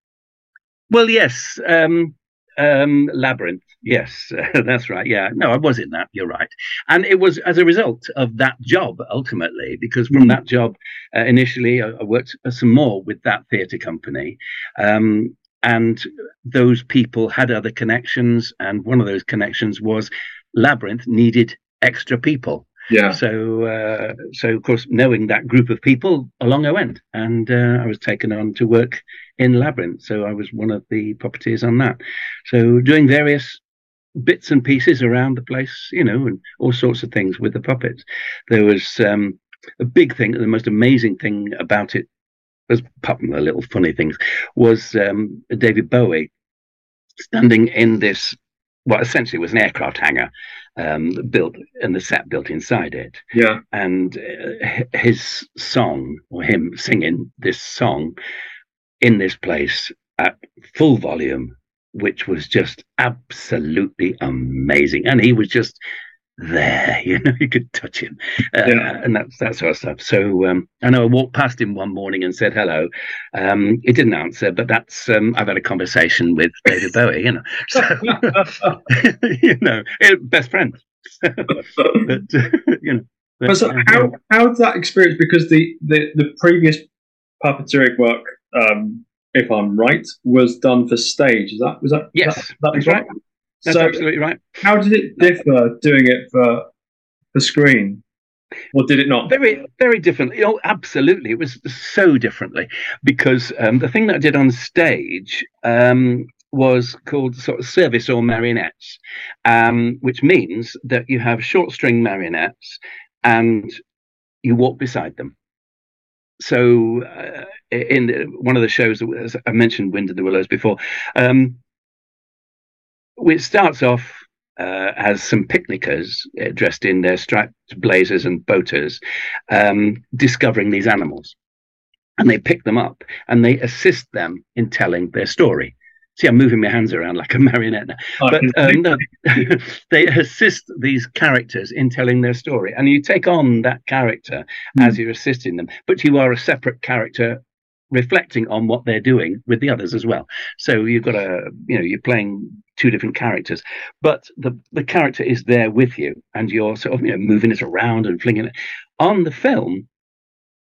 Well, yes, um, um, Labyrinth. Yes, that's right. Yeah, no, I was in that. You're right, and it was as a result of that job ultimately, because from mm. that job uh, initially, I, I, worked some more with that theatre company, um, and those people had other connections and one of those connections was labyrinth needed extra people. Yeah. So uh, so of course knowing that group of people along i went and uh, i was taken on to work in labyrinth. So i was one of the puppeteers on that. So doing various bits and pieces around the place you know and all sorts of things with the puppets. There was um, a big thing the most amazing thing about it was apart from the little funny things, was um, David Bowie standing in this well, essentially was an aircraft hangar um, built and the set built inside it. Yeah. And uh, his song, or him singing this song in this place at full volume, which was just absolutely amazing. And he was just there, you know, you could touch him, uh, yeah. and that's that sort of stuff. So um, I know I walked past him one morning and said hello. Um, he didn't answer, but that's um, I've had a conversation with David Bowie, you know, so, you know, eh, best friend. but, you know. But, so uh, how how's that experience? Because the the, the previous puppeteering work, um, if I'm right, was done for stage. Is that was that? Yes, that, that that's right. right. That's so absolutely right. How did it differ doing it for the screen? Or did it not? Very, very differently. Oh, absolutely. It was so differently because um, the thing that I did on stage um, was called sort of service or marionettes, um, which means that you have short string marionettes and you walk beside them. So, uh, in one of the shows, as I mentioned, Wind in the Willows before, um, it starts off uh, as some picnickers uh, dressed in their striped blazers and boaters um, discovering these animals. And they pick them up and they assist them in telling their story. See, I'm moving my hands around like a marionette now. But um, no, they assist these characters in telling their story. And you take on that character mm. as you're assisting them, but you are a separate character reflecting on what they're doing with the others as well. So you've got a, you know, you're playing two different characters, but the the character is there with you, and you're sort of you know moving it around and flinging it. On the film,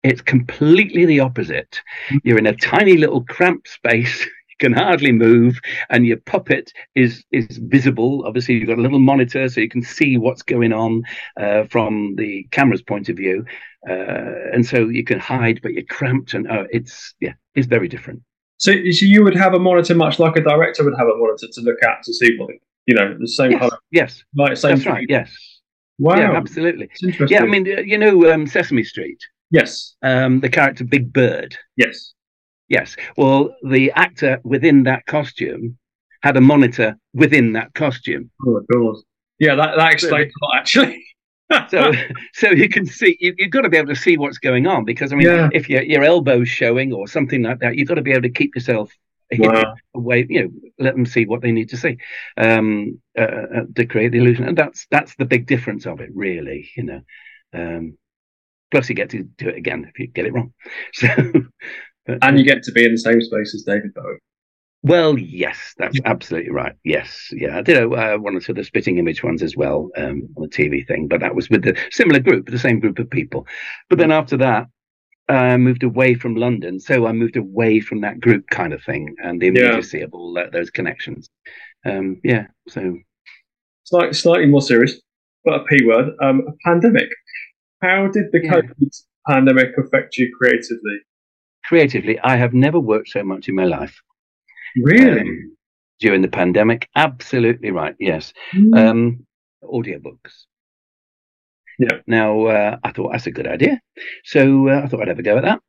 it's completely the opposite. Mm-hmm. You're in a tiny little cramped space. Can hardly move, and your puppet is is visible. Obviously, you've got a little monitor, so you can see what's going on uh, from the camera's point of view uh, and so you can hide, but you're cramped, and uh, it's yeah, it's very different. So, so you would have a monitor, much like a director would have a monitor to look at to see what you know the same yes, color. Yes, like same. That's right. Yes. Wow. Yeah, absolutely. Yeah, I mean, you know, um, Sesame Street. Yes. Um, the character Big Bird. Yes. Yes. Well, the actor within that costume had a monitor within that costume. Oh, of course. Yeah, that, that explains a lot, actually. so so you can see you, have got to be able to see what's going on because I mean yeah. if your your elbow's showing or something like that, you've got to be able to keep yourself wow. away. You know, let them see what they need to see um, uh, uh, to create the illusion, and that's that's the big difference of it, really. You know, um, plus you get to do it again if you get it wrong. So, and you get to be in the same space as David Bowie. Well, yes, that's absolutely right. Yes, yeah, I did uh, one or two of the spitting image ones as well um, on the TV thing, but that was with the similar group, the same group of people. But then after that, I moved away from London, so I moved away from that group kind of thing and the immediacy yeah. of all that, those connections. Um, yeah, so slightly, slightly more serious, but a p word. Um, a pandemic. How did the COVID yeah. pandemic affect you creatively? Creatively, I have never worked so much in my life. Really? Um, during the pandemic. Absolutely right. Yes. Mm. Um, audiobooks. Yeah. Now, uh, I thought that's a good idea. So uh, I thought I'd have a go at that.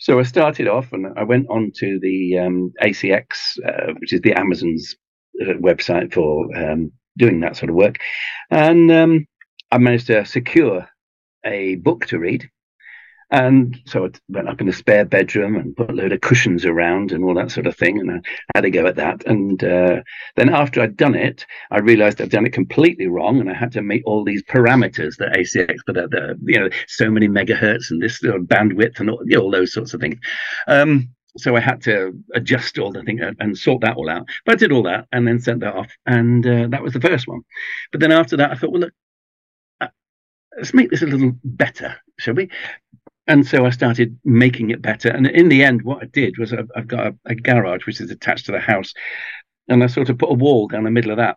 So I started off and I went on to the um, ACX, uh, which is the Amazon's uh, website for um, doing that sort of work. And um, I managed to secure a book to read and so I went up in a spare bedroom and put a load of cushions around and all that sort of thing. And I had a go at that. And uh, then after I'd done it, I realized I'd done it completely wrong. And I had to meet all these parameters that ACX, but the, you know, so many megahertz and this uh, bandwidth and all, you know, all, those sorts of things. Um, so I had to adjust all the thing and sort that all out. But I did all that and then sent that off. And uh, that was the first one. But then after that, I thought, well, look, uh, let's make this a little better, shall we? And so I started making it better. And in the end, what I did was I've, I've got a, a, garage which is attached to the house, and I sort of put a wall down the middle of that,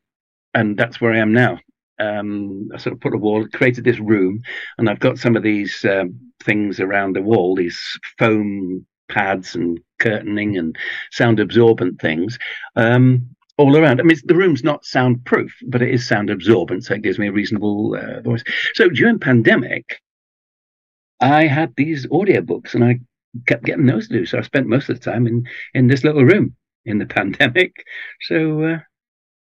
and that's where I am now. Um, I sort of put a wall, created this room, and I've got some of these um, things around the wall, these foam pads and curtaining and sound absorbent things. Um, all around. I mean, the room's not soundproof, but it is sound absorbent, so it gives me a reasonable uh, voice. So during pandemic, I had these audiobooks and I kept getting those to do. So I spent most of the time in, in this little room in the pandemic. So, uh,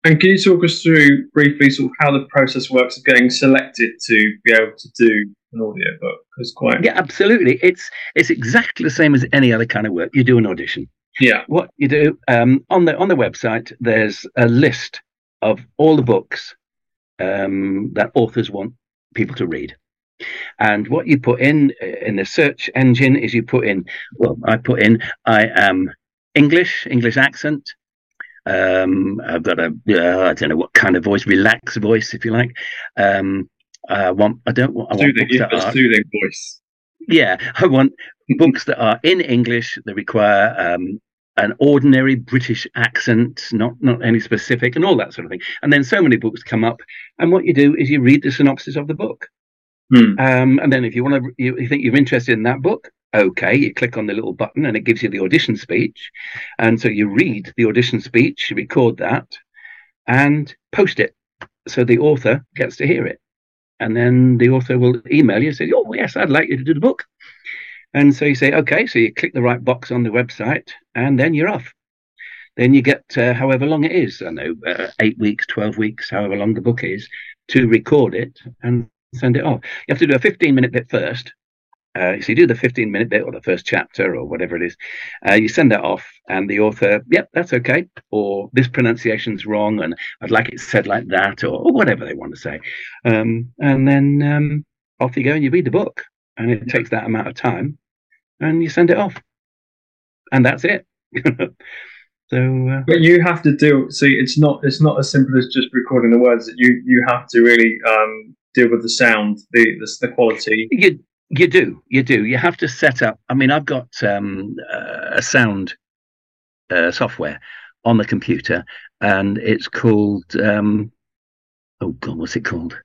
And can you talk us through briefly sort of how the process works of getting selected to be able to do an audio book? Because quite Yeah, absolutely. It's it's exactly the same as any other kind of work. You do an audition. yeah, What you do um, on the on the website, there's a list of all the books um, that authors want people to read. And what you put in uh, in the search engine is you put in. Well, I put in I am English, English accent. Um, I've got a uh, I don't know what kind of voice, relaxed voice, if you like. Um, I want I don't want I want soothing, books you that have are soothing voice. yeah, I want books that are in English that require um, an ordinary British accent, not not any specific, and all that sort of thing. And then so many books come up, and what you do is you read the synopsis of the book. Hmm. Um, and then if you want to, you, you think you're interested in that book, okay, you click on the little button and it gives you the audition speech. And so you read the audition speech, you record that, and post it. So the author gets to hear it. And then the author will email you and say, Oh, yes, I'd like you to do the book. And so you say, Okay. So you click the right box on the website and then you're off. Then you get uh, however long it is, I know, uh, eight weeks, 12 weeks, however long the book is, to record it and send it off. You have to do a 15 minute bit first. Uh, so you do the 15 minute bit or the first chapter or whatever it is. Uh, you send that off, and the author, yep, that's okay. Or this pronunciation's wrong, and I'd like it said like that, or, or whatever they want to say. Um, and then um, off you go and you read the book. And it takes that amount of time, and you send it off. And that's it. so, uh, But you have to do see. It's not. It's not as simple as just recording the words. That you you have to really um, deal with the sound, the the, the quality. You you do you do you have to set up. I mean, I've got um, uh, a sound uh, software on the computer, and it's called um, oh god, what's it called?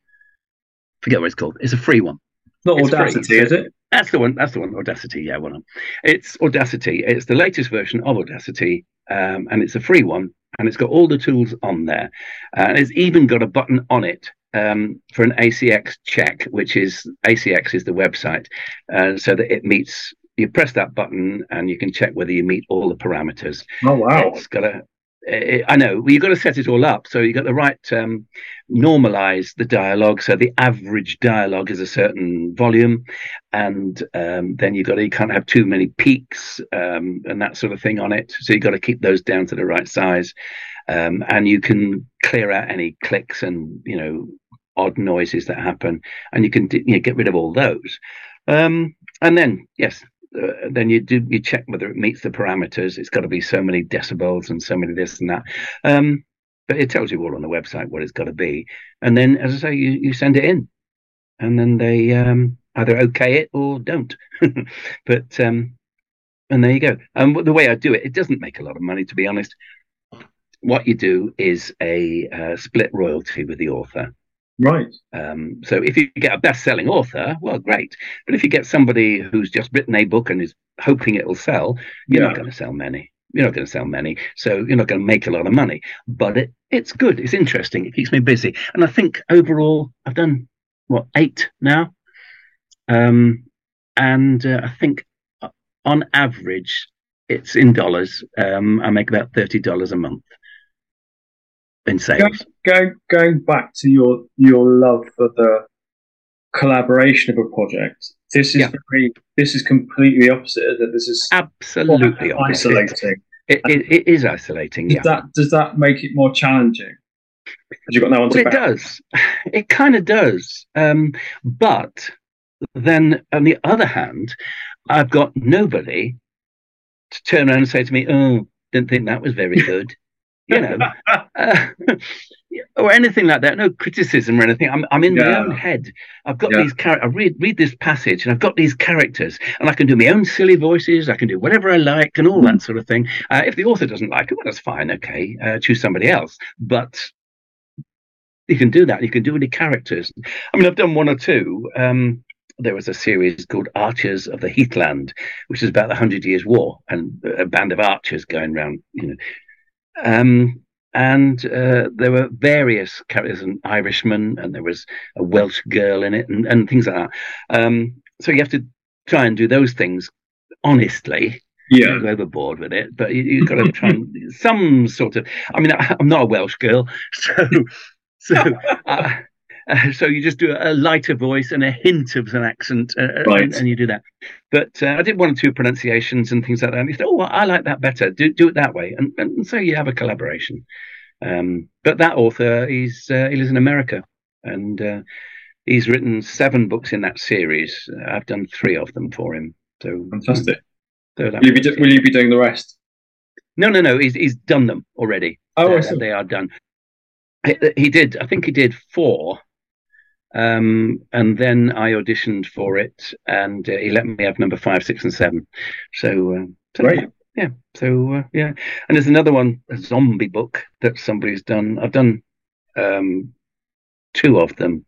Forget what it's called. It's a free one. Not It's Audacity, is it? That's the one. That's the one. Audacity. Yeah, one. of. It's Audacity. It's the latest version of Audacity, um, and it's a free one, and it's got all the tools on there, and it's even got a button on it um, for an ACX check, which is ACX is the website, uh, so that it meets. You press that button, and you can check whether you meet all the parameters. Oh wow! It's got a. I I know. Well, you've got to set it all up. So you've got the right um, normalize the dialogue. So the average dialogue is a certain volume, and um, then you've got to you can't have too many peaks um, and that sort of thing on it. So you've got to keep those down to the right size, um, and you can clear out any clicks and you know odd noises that happen, and you can you know, get rid of all those. Um, and then yes, uh, then you do you check whether it meets the parameters. It's got to be so many decibels and so many this and that. Um, but it tells you all on the website what it's got to be. And then, as I say, you, you send it in, and then they um, either okay it or don't. but um, and there you go. And the way I do it, it doesn't make a lot of money, to be honest. What you do is a uh, split royalty with the author. Right. Um, so if you get a best-selling author, well, great. But if you get somebody who's just written a book and is hoping it will sell, you're Yeah. not going to sell many. You're not going to sell many, so you're not going to make a lot of money. But it, it's good. It's interesting. It keeps me busy. And I think overall, I've done what eight now, um, and uh, I think uh, on average, it's in dollars. Um, I make about thirty dollars a month in sales. Going going back to your your love for the collaboration of a project. This is Yeah. very, this is completely opposite. It? This is Absolutely isolating. It, it, it is isolating. Does Yeah. that does that make it more challenging? Because you've got no one Well, it does. It kind of does. Um, but then, on the other hand, I've got nobody to turn around and say to me, "Oh, didn't think that was very good," you know, uh, or anything like that. No criticism or anything. I'm I'm in my own head. I've got Yeah. these characters. I read read this passage, and I've got these characters, and I can do my own silly voices. I can do whatever I like, and all that sort of thing. Uh, if the author doesn't like it, well, that's fine. Okay, uh, choose somebody else. But you can do that. You can do any characters. I mean, I've done one or two. Um, there was a series called Archers of the Heathland, which is about the Hundred Years' War and a band of archers going around, you know. Um, and uh, there were various characters, an Irishman, and there was a Welsh girl in it, and, and things like that. Um, so you have to try and do those things honestly, Yeah. Don't go overboard with it, but you, you've got to try and some sort of. I mean, I, I'm not a Welsh girl, so so uh, uh, so you just do a, a lighter voice and a hint of an accent, uh, Right. and, and you do that. But uh, I did one or two pronunciations and things like that. And he said, "Oh, I like that better. Do do it that way." And, and so you have a collaboration. Um, but that author, he's uh, he lives in America, and uh, he's written seven books in that series. I've done three of them for him. So Fantastic. so Will you, be will you be doing the rest? no, no, no. He's he's done them already. Oh, I Uh, see. they are done. He, he did. I think he did four. Um, and then I auditioned for it, and uh, he let me have number five, six, and seven. So, uh, so Great. yeah, yeah. So uh, yeah, and there's another one, a zombie book that somebody's done. I've done um, two of them,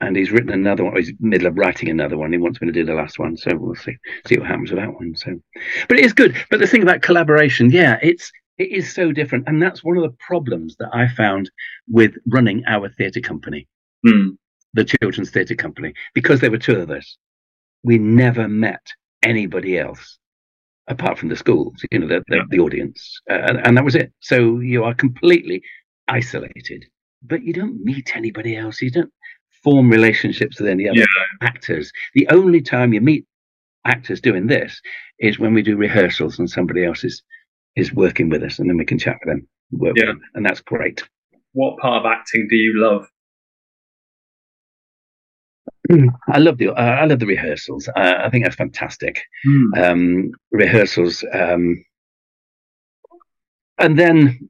and he's written another one. Or he's in the middle of writing another one. He wants me to do the last one, so we'll see see what happens with that one. So, but it is good. But the thing about collaboration, yeah, it's it is so different, and that's one of the problems that I found with running our theatre company, Hmm. The Children's Theatre Company, because there were two of us. We never met anybody else apart from the schools, you know, the, the, Yeah. the audience, uh, and, and that was it. So you are completely isolated, but you don't meet anybody else. You don't form relationships with any other Yeah. actors. The only time you meet actors doing this is when we do rehearsals and somebody else is is working with us, and then we can chat with them, work with Yeah. them, and that's great. What part of acting do you love? I love the uh, I love the rehearsals. Uh, I think that's fantastic. um, rehearsals. Um, and then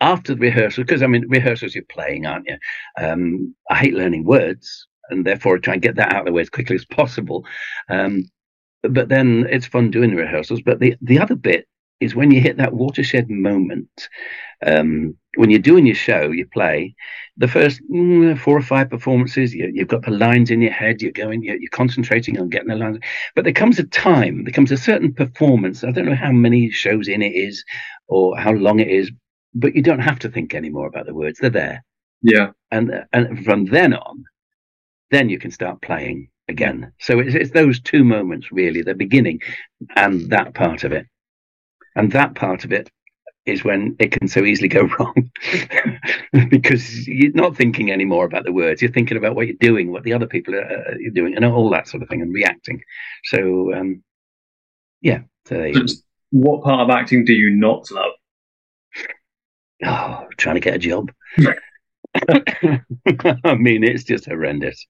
after the rehearsal, because I mean, rehearsals you're playing, aren't you? Um, I hate learning words, and therefore I try and get that out of the way as quickly as possible. Um, but then it's fun doing the rehearsals. But the, the other bit is when you hit that watershed moment. Um, when you're doing your show, you play the first mm, four or five performances. You, you've got the lines in your head. You're going. You're, you're concentrating on getting the lines. But there comes a time, there comes a certain performance. I don't know how many shows in it is or how long it is, but you don't have to think anymore about the words. They're there. Yeah. And, and from then on, then you can start playing again. So it's, it's those two moments, really, the beginning and that part of it. And that part of it is when it can so easily go wrong because you're not thinking anymore about the words. You're thinking about what you're doing, what the other people are, are doing, and all that sort of thing, and reacting. So, um, yeah. So. What part of acting do you not love? Oh, trying to get a job. I mean, it's just horrendous.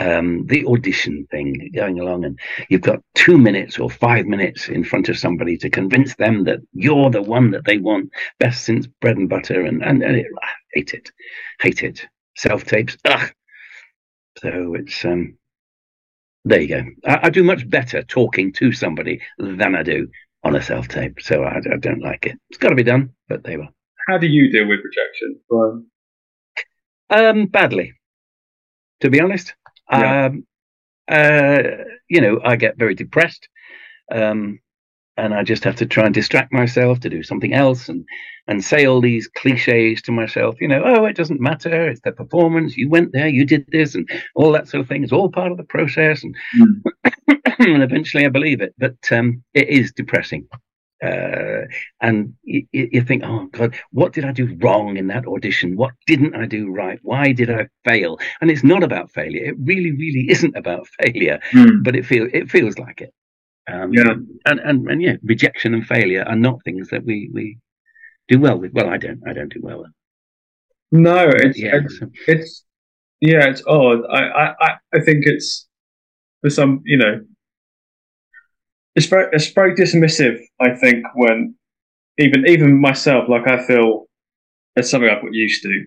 Um, the audition thing going along, and you've got two minutes or five minutes in front of somebody to convince them that you're the one that they want best since bread and butter, and and, and it, I hate it, hate it. Self tapes, ugh. So it's um, there you go. I, I do much better talking to somebody than I do on a self tape. So I, I don't like it. It's got to be done, but they will. How do you deal with rejection? Brian? Um, badly, to be honest. Yeah. Um, uh, you know, I get very depressed, um, and I just have to try and distract myself to do something else, and and say all these cliches to myself. You know, oh, it doesn't matter. It's the performance. You went there. You did this, and all that sort of thing. It's all part of the process, and and eventually I believe it. But um, it is depressing. Uh, and you, you think, oh God, what did I do wrong in that audition? What didn't I do right? Why did I fail? And it's not about failure. It really, really isn't about failure, Hmm. but it feels it feels like it. Um, Yeah. And, and and yeah, rejection and failure are not things that we we do well with. Well, I don't. I don't do well with. No, it's, yeah. it's so- it's yeah, it's odd. I, I, I- I think it's for some, you know, it's very it's very dismissive. I think when even even myself, like I feel it's something I've got used to,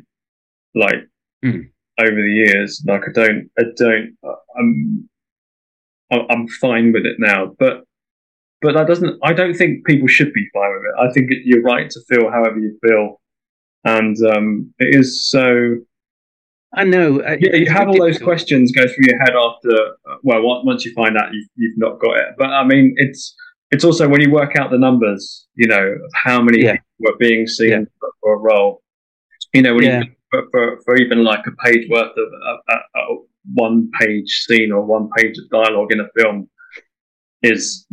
like Mm. over the years. Like I don't, I don't, I'm I'm I'm fine with it now, but. But that doesn't. I don't think people should be fine with it. I think you're right to feel however you feel, and um, it is so I know. uh, yeah, you have all those questions go through your head after. uh, Well, once you find out you've, you've not got it, but I mean, it's it's also when you work out the numbers, you know, of how many Yeah. people were being seen Yeah. for, for a role. You know, when Yeah. you for, for for even like a page worth of a, a, a one page scene or one page of dialogue in a film is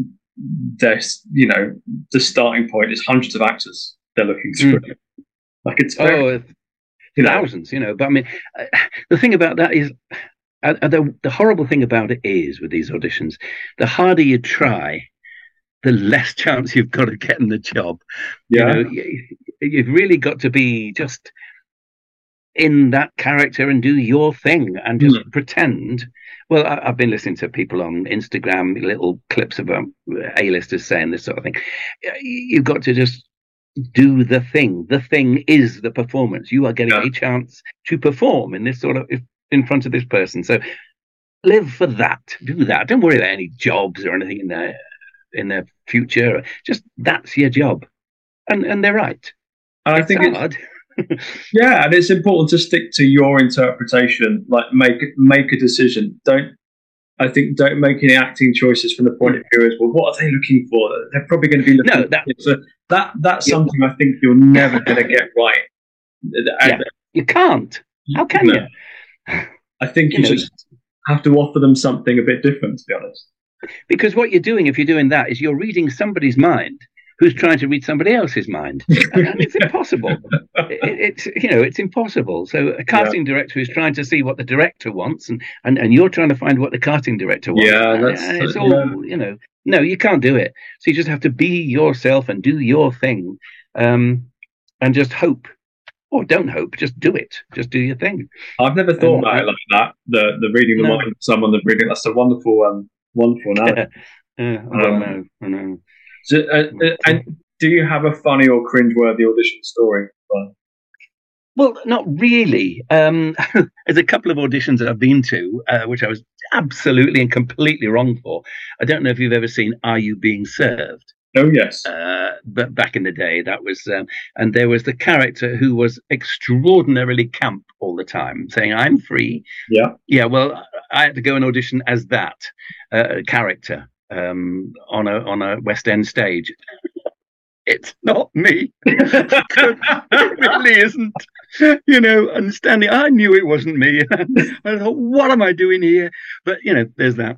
there's you know the starting point is hundreds of actors they're looking through. Mm. Like it's very, Oh, thousands, you know. But I mean, uh, the thing about that is, uh, uh, the, the horrible thing about it is with these auditions, the harder you try, the less chance you've got of getting the job. yeah, You know, you, you've really got to be just in that character and do your thing and just pretend. Well, I, I've been listening to people on Instagram, little clips of um, A-listers saying this sort of thing. You've got to just do the thing. The thing is the performance. You are getting Yeah. a chance to perform in this sort of in front of this person. So live for that. Do that. Don't worry about any jobs or anything in their in their future. Just that's your job. And and they're right. and I It's think it's, yeah, and it's important to stick to your interpretation. Like make make a decision. Don't I think don't make any acting choices from the point of view as well. What are they looking for? They're probably going to be looking. No, that- so that that's Yeah. something I think you're never going to get right. Yeah. You can't. How can No. you? I think You you know, just have to offer them something a bit different. To be honest. Because what you're doing, if you're doing that, is you're reading somebody's mind who's trying to read somebody else's mind, and, and it's impossible. It, it's you know it's impossible. So a casting director is trying to see what the director wants, and, and, and you're trying to find what the casting director wants. Yeah, that's- and it's uh, all yeah. you know. No, you can't do it. So you just have to be yourself and do your thing, um, and just hope. Or don't hope, just do it. Just do your thing. I've never thought about it like that. The the reading the No. mind of someone, the reading. That's a wonderful um wonderful analogy. Uh, I Um, know. I know. So, uh, uh, and do you have a funny or cringeworthy audition story? Well, not really. Um, there's a couple of auditions that I've been to, uh, which I was absolutely and completely wrong for. I don't know if you've ever seen Are You Being Served? Oh yes. Uh, but back in the day, that was, um, and there was the character who was extraordinarily camp all the time, saying, I'm free. Yeah. Yeah, well, I had to go and audition as that uh, character um, on a on a West End stage. It's not me. it really isn't. You know, and standing, I knew it wasn't me. I thought, what am I doing here? But you know, there's that.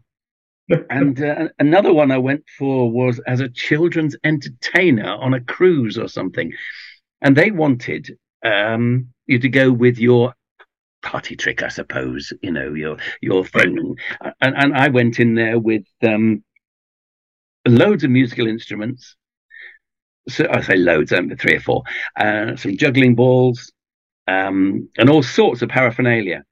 And uh, another one I went for was as a children's entertainer on a cruise or something, and they wanted um, you to go with your party trick, I suppose. You know, your your thing. And, and I went in there with um, loads of musical instruments. So I say loads, um, three or four. Uh, some juggling balls, um, and all sorts of paraphernalia.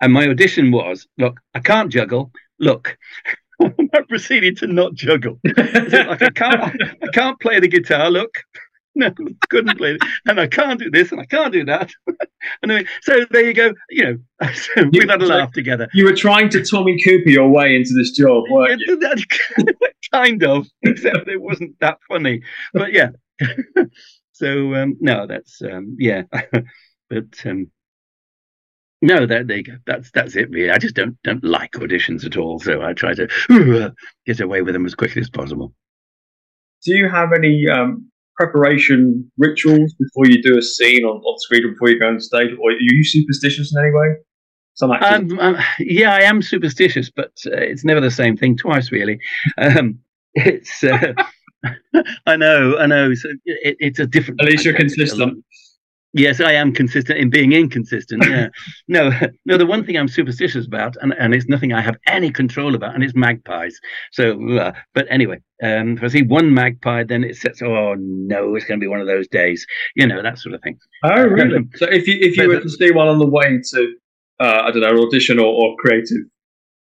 And my audition was, look, I can't juggle. Look, I proceeded to not juggle. Like, I can't, I can't play the guitar. Look, no, couldn't play it, and I can't do this, and I can't do that. and so there you go. You know, so we've had a laugh together. You were trying to Tommy Cooper your way into this job, weren't you? Kind of, except it wasn't that funny. But yeah. so um, no, that's um, yeah. but um, no, that there you go. That's that's it. Really, I just don't don't like auditions at all. So I try to uh, get away with them as quickly as possible. Do you have any um, preparation rituals before you do a scene on, on screen or before you go on stage, or are you superstitious in any way? Some. Um, um, yeah, I am superstitious, but uh, it's never the same thing twice, really. Um, it's. Uh, I know, I know. So it, it's a different. At least you're consistent. Yes, I am consistent in being inconsistent. Yeah. no, no. The one thing I'm superstitious about, and, and it's nothing I have any control about, and it's magpies. So, uh, but anyway, um, if I see one magpie, then it sets. Oh no, it's going to be one of those days. You know that sort of thing. oh, really? so if you if you But- were to see one on the way to, uh, I don't know, audition or, or creative,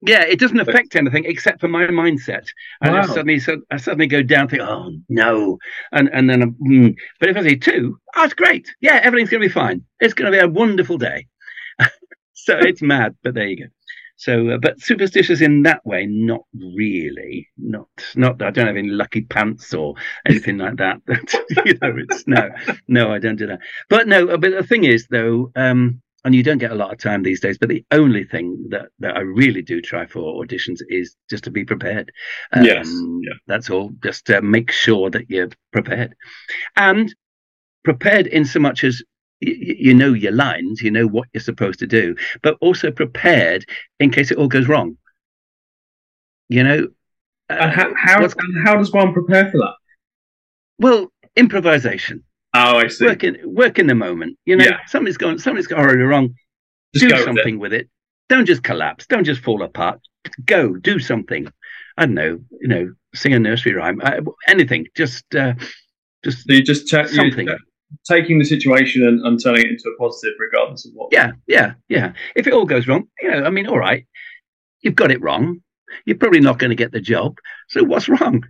Yeah, it doesn't affect anything except for my mindset. I Wow. suddenly, so I suddenly go down, think, oh no, and and then, mm. but if I say two, oh, it's great. Yeah, everything's going to be fine. It's going to be a wonderful day. so it's mad, but there you go. So, uh, but superstitious in that way, not really. Not, not. I don't have any lucky pants or anything like that. you know, it's no, no, I don't do that. But no, uh, but the thing is, though, um, and you don't get a lot of time these days. But the only thing that, that I really do try for auditions is just to be prepared. Yes, Um, yeah. That's all. Just uh, make sure that you're prepared, and prepared in so much as y- you know your lines, you know what you're supposed to do, but also prepared in case it all goes wrong. You know, and how, how, and how does one prepare for that? well, improvisation. Oh, I see. Work in work in the moment. You know, Yeah. something's gone something's gone horribly wrong. Just do go with it. something with it. Don't just collapse. Don't just fall apart. Go do something. I don't know. You know, sing a nursery rhyme. I, anything. Just uh, just So you just ta- something. taking the situation and, and turning it into a positive, regardless of what. Yeah, yeah, yeah. If it all goes wrong, you know, I mean, all right, you've got it wrong. You're probably not going to get the job. So what's wrong?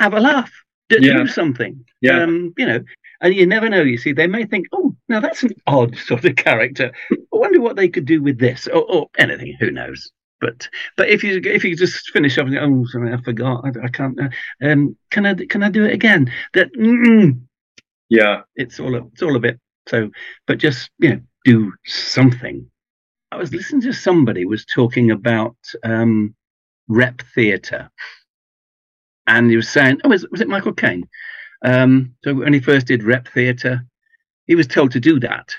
Have a laugh. Do, Yeah. do something. Yeah. Um, you know, and you never know. You see, they may think, oh, now that's an odd sort of character. I wonder what they could do with this, or, or anything. Who knows? But but if you if you just finish up and oh, sorry, I forgot. I, I can't. Uh, um, can I can I do it again? That yeah. it's all a, it's all a bit so but just you know do something i was listening to somebody was talking about um rep theatre and he was saying oh was, was it michael caine um so when he first did rep theatre he was told to do that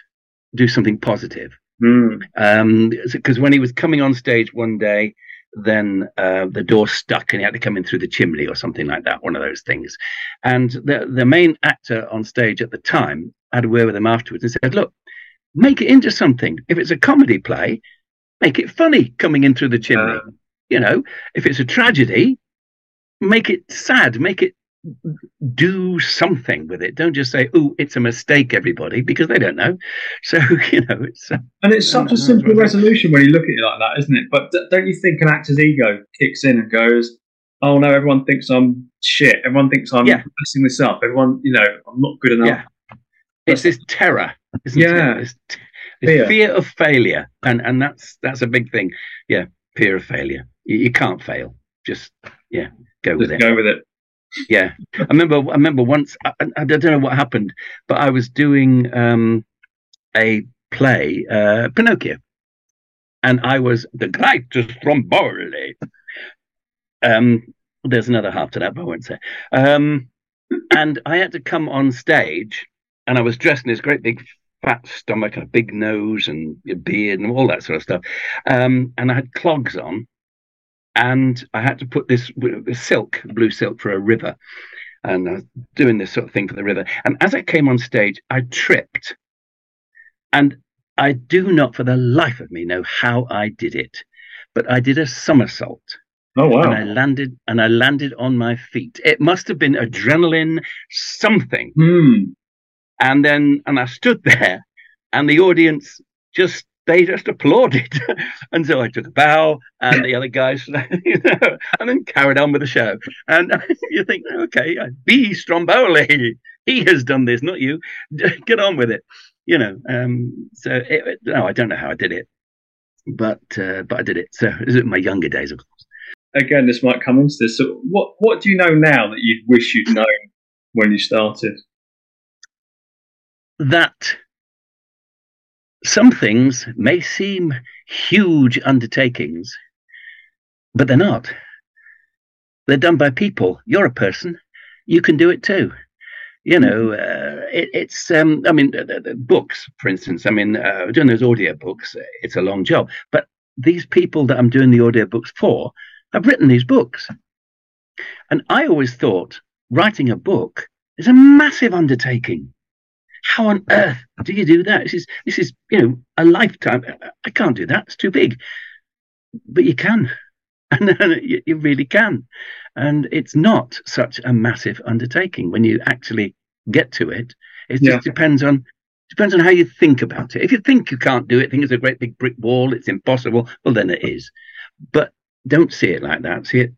do something positive. Mm. um because when he was coming on stage one day then uh, the door stuck and he had to come in through the chimney or something like that one of those things. And the the main actor on stage at the time had a word with him afterwards and said look make it into something. If it's a comedy play make it funny coming in through the chimney. Uh, you know if it's a tragedy make it sad make it do something with it don't just say oh it's a mistake everybody because they don't know so you know it's uh, and it's such a simple resolution when you look at it like that, isn't it? But d- don't you think an actor's ego kicks in and goes, "Oh no, everyone thinks I'm shit. Everyone thinks I'm Yeah. messing this up. Everyone, you know, I'm not good enough." Yeah. it's this terror, isn't Yeah. it? It's, t- it's Fear. fear. of failure, and and that's that's a big thing. Yeah, fear of failure. You, you can't fail. Just yeah, go with Just it. go with it. Yeah, I remember. I remember once. I, I don't know what happened, but I was doing um, a play, uh, Pinocchio, and I was the greatest Stromboli. Um, there's another half to that, but I won't say. Um, and I had to come on stage, and I was dressed in this great big fat stomach and a big nose and a beard and all that sort of stuff. Um, and I had clogs on, and I had to put this silk, blue silk, for a river. And I was doing this sort of thing for the river. And as I came on stage, I tripped. And I do not for the life of me know how I did it, but I did a somersault Oh wow. and I landed and I landed on my feet. It must have been adrenaline, something. Hmm. And then and I stood there and the audience just they just applauded. and so I took a bow and the other guys you know, and then carried on with the show. And you think, okay, be Stromboli. He has done this, not you. Get on with it. You know, um, so it, no, I don't know how I did it, but uh, but I did it. So was in my younger days, of course. Again, this might come into this. So, what what do you know now that you wish you'd known when you started? that some things may seem huge undertakings, but they're not. They're done by people. You're a person. You can do it too. You know, uh, it, it's, um, I mean, the, the- books, for instance, I mean, uh, doing those audio books, it's a long job. But these people that I'm doing the audio books for have written these books. And I always thought writing a book is a massive undertaking how on earth do you do that? This is this is you know a lifetime. I can't do that. It's too big. But you can, and you, you really can. And it's not such a massive undertaking when you actually get to it. It just Yeah. depends on depends on how you think about it. If you think you can't do it, think it's a great big brick wall, it's impossible. Well, then it is. But don't see it like that. See it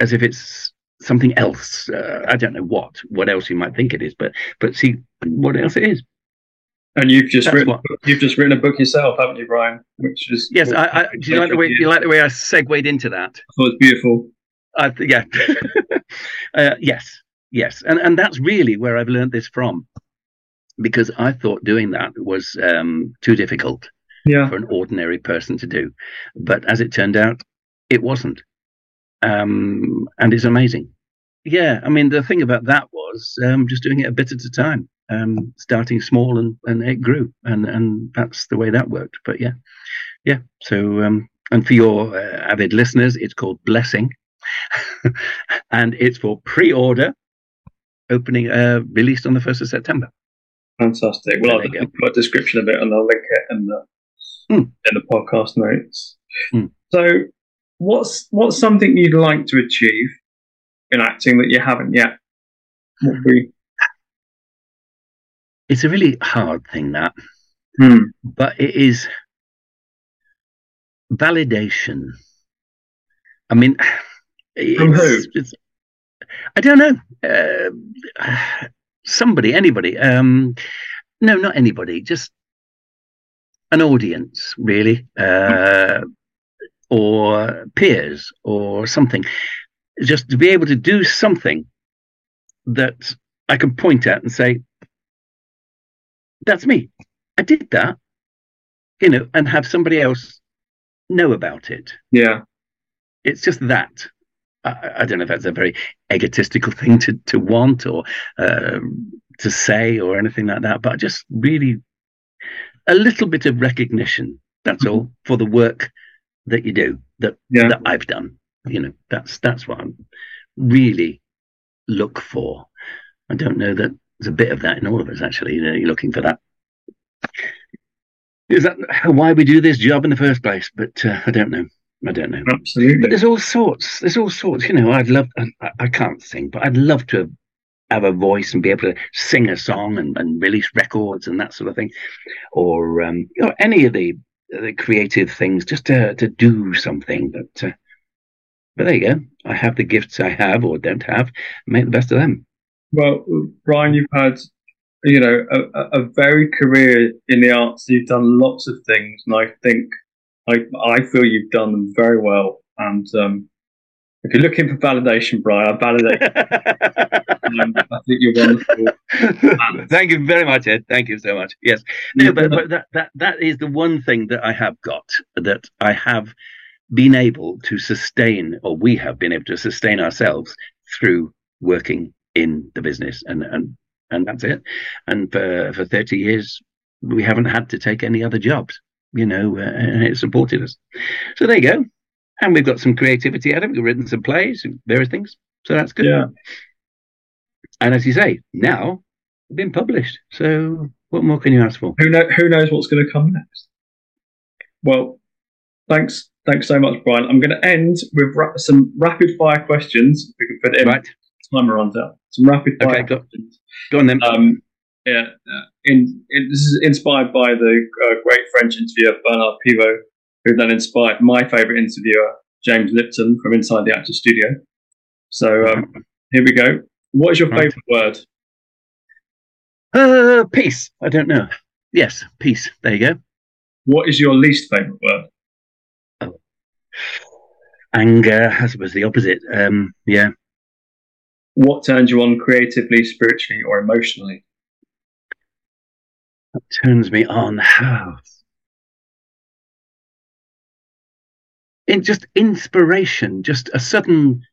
as if it's something else. Uh, I don't know what, what else you might think it is, but but see what else it is. And you've just That's written what- you've just written a book yourself, haven't you, Brian? Which is Yes, I, I, do you like the way you like the way I segued into that? I thought it's beautiful. Th- yeah, uh, yes, yes, and and that's really where I've learned this from, because I thought doing that was um, too difficult Yeah. for an ordinary person to do, but as it turned out, it wasn't, um, and it's amazing. Yeah, I mean the thing about that was um, just doing it a bit at a time, um, starting small, and and it grew, and and that's the way that worked. But yeah, yeah. So um, and for your uh, avid listeners, it's called blessing. and it's for pre-order, opening uh, released on the first of September. Fantastic. Well, I'll put a description of it and I'll link it in the Hmm. in the podcast notes. Hmm. So, what's what's something you'd like to achieve in acting that you haven't yet? What It's a really hard thing that, Hmm. but it is validation. I mean, From who? I don't know. Uh, somebody, anybody. Um, no, not anybody. Just an audience, really, uh, or peers, or something. Just to be able to do something that I can point at and say, "That's me. I did that," you know, and have somebody else know about it Yeah. it's just that. I, I don't know if that's a very egotistical thing to, to want or um, to say or anything like that, but just really a little bit of recognition. That's all for the work that you do that Yeah. that I've done. You know, that's that's what I really look for. I don't know that there's a bit of that in all of us actually. You know, you're looking for that. Is that why we do this job in the first place? But uh, I don't know. I don't know. Absolutely. But there's all sorts. There's all sorts. You know, I'd love. I, I can't sing, but I'd love to have a voice and be able to sing a song and, and release records and that sort of thing, or um, you know, any of the the creative things, just to to do something. But uh, but there you go. I have the gifts I have or don't have. Make the best of them. Well, Brian, you've had, you know, a, a- very career in the arts. You've done lots of things, and I think, I, I feel you've done them very well. And um, if you're looking for validation, Brian, I validate. um, I think you're wonderful. Thank you very much, Ed. Thank you so much. Yes. No, but, but that, that that is the one thing that I have got that I have been able to sustain, or we have been able to sustain ourselves through working in the business, and and and that's it. And for for thirty years, we haven't had to take any other jobs, you know, uh, and it supported us. So there you go. And we've got some creativity out of it. We've written some plays, various things. So that's good. Yeah. And as you say, now it's been published. So what more can you ask for? Who know, Who knows what's going to come next? Well, thanks. Thanks so much, Brian. I'm going to end with ra- some rapid fire questions. If we can put it in. Right. Timer runs out. Some rapid fire Okay, go- questions. Go on then. Um, yeah, uh, in, in, this is inspired by the uh, great French interviewer Bernard Pivot, who then inspired my favourite interviewer, James Lipton from Inside the Actor Studio. So um, here we go. What is your Right. favourite word? Uh, peace. I don't know. Yes, peace. There you go. What is your least favourite word? Anger, I suppose the opposite. Um, yeah. What turns you on creatively, spiritually, or emotionally? That turns me on. In just inspiration, just a sudden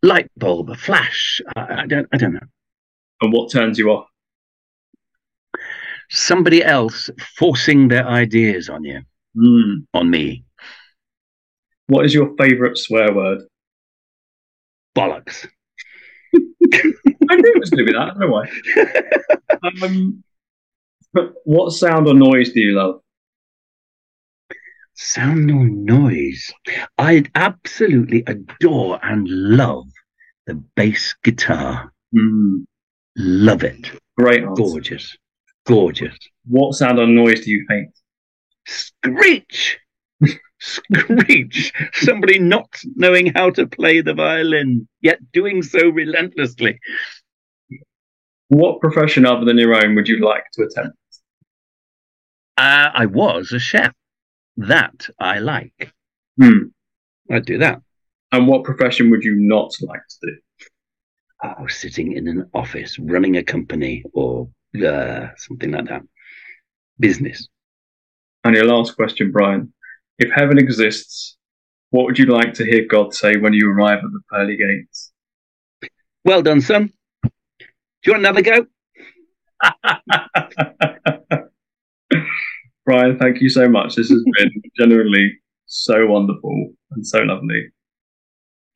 light bulb, a flash. I, I don't. I don't know. And what turns you off? Somebody else forcing their ideas on you, Hmm. on me. What is your favourite swear word? Bollocks. I knew it was going to be that. I don't know why. um, but what sound or noise do you love? Sound or noise? I absolutely adore and love the bass guitar. Hmm. Love it. Great answer. Gorgeous. Gorgeous. What sound or noise do you hate? Screech! Screech! Somebody not knowing how to play the violin, yet doing so relentlessly. What profession other than your own would you like to attempt? Uh, I was a chef. That I like. Hmm. I'd do that. And what profession would you not like to do? Oh, sitting in an office, running a company, or uh, something like that. Business. And your last question, Brian. If heaven exists, what would you like to hear God say when you arrive at the pearly gates? Well done, son. Do you want another go? Brian, thank you so much. This has been genuinely so wonderful and so lovely.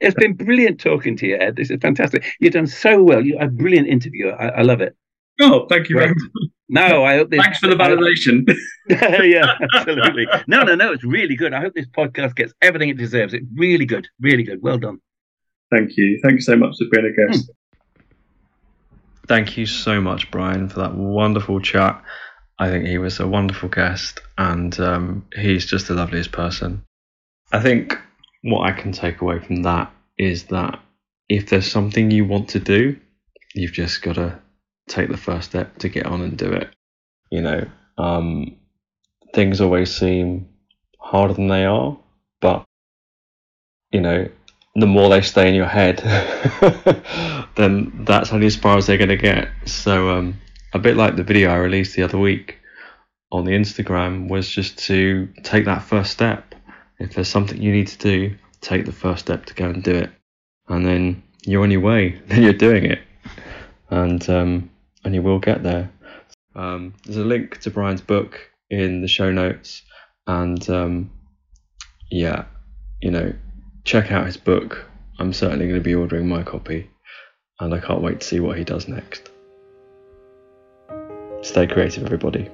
It's been brilliant talking to you, Ed. This is fantastic. You've done so well. You're a brilliant interviewer. I, I love it. Oh, thank you very Right. No, I hope this. Thanks for the validation. yeah, absolutely. No, no, no. It's really good. I hope this podcast gets everything it deserves. It's really good. Really good. Well done. Thank you. Thank you so much for being a guest. Hmm. Thank you so much, Brian, for that wonderful chat. I think he was a wonderful guest, and um, he's just the loveliest person. I think what I can take away from that is that if there's something you want to do, you've just got to take the first step to get on and do it. You know, um, things always seem harder than they are, but you know, the more they stay in your head, then that's only as far as they're going to get. So, um, a bit like the video I released the other week on the Instagram was just to take that first step. If there's something you need to do, take the first step to go and do it, and then you're on your way. Then you're doing it, and um, and you will get there. Um, there's a link to Brian's book in the show notes, and um, yeah, you know, check out his book. I'm certainly going to be ordering my copy, and I can't wait to see what he does next. Stay creative, everybody.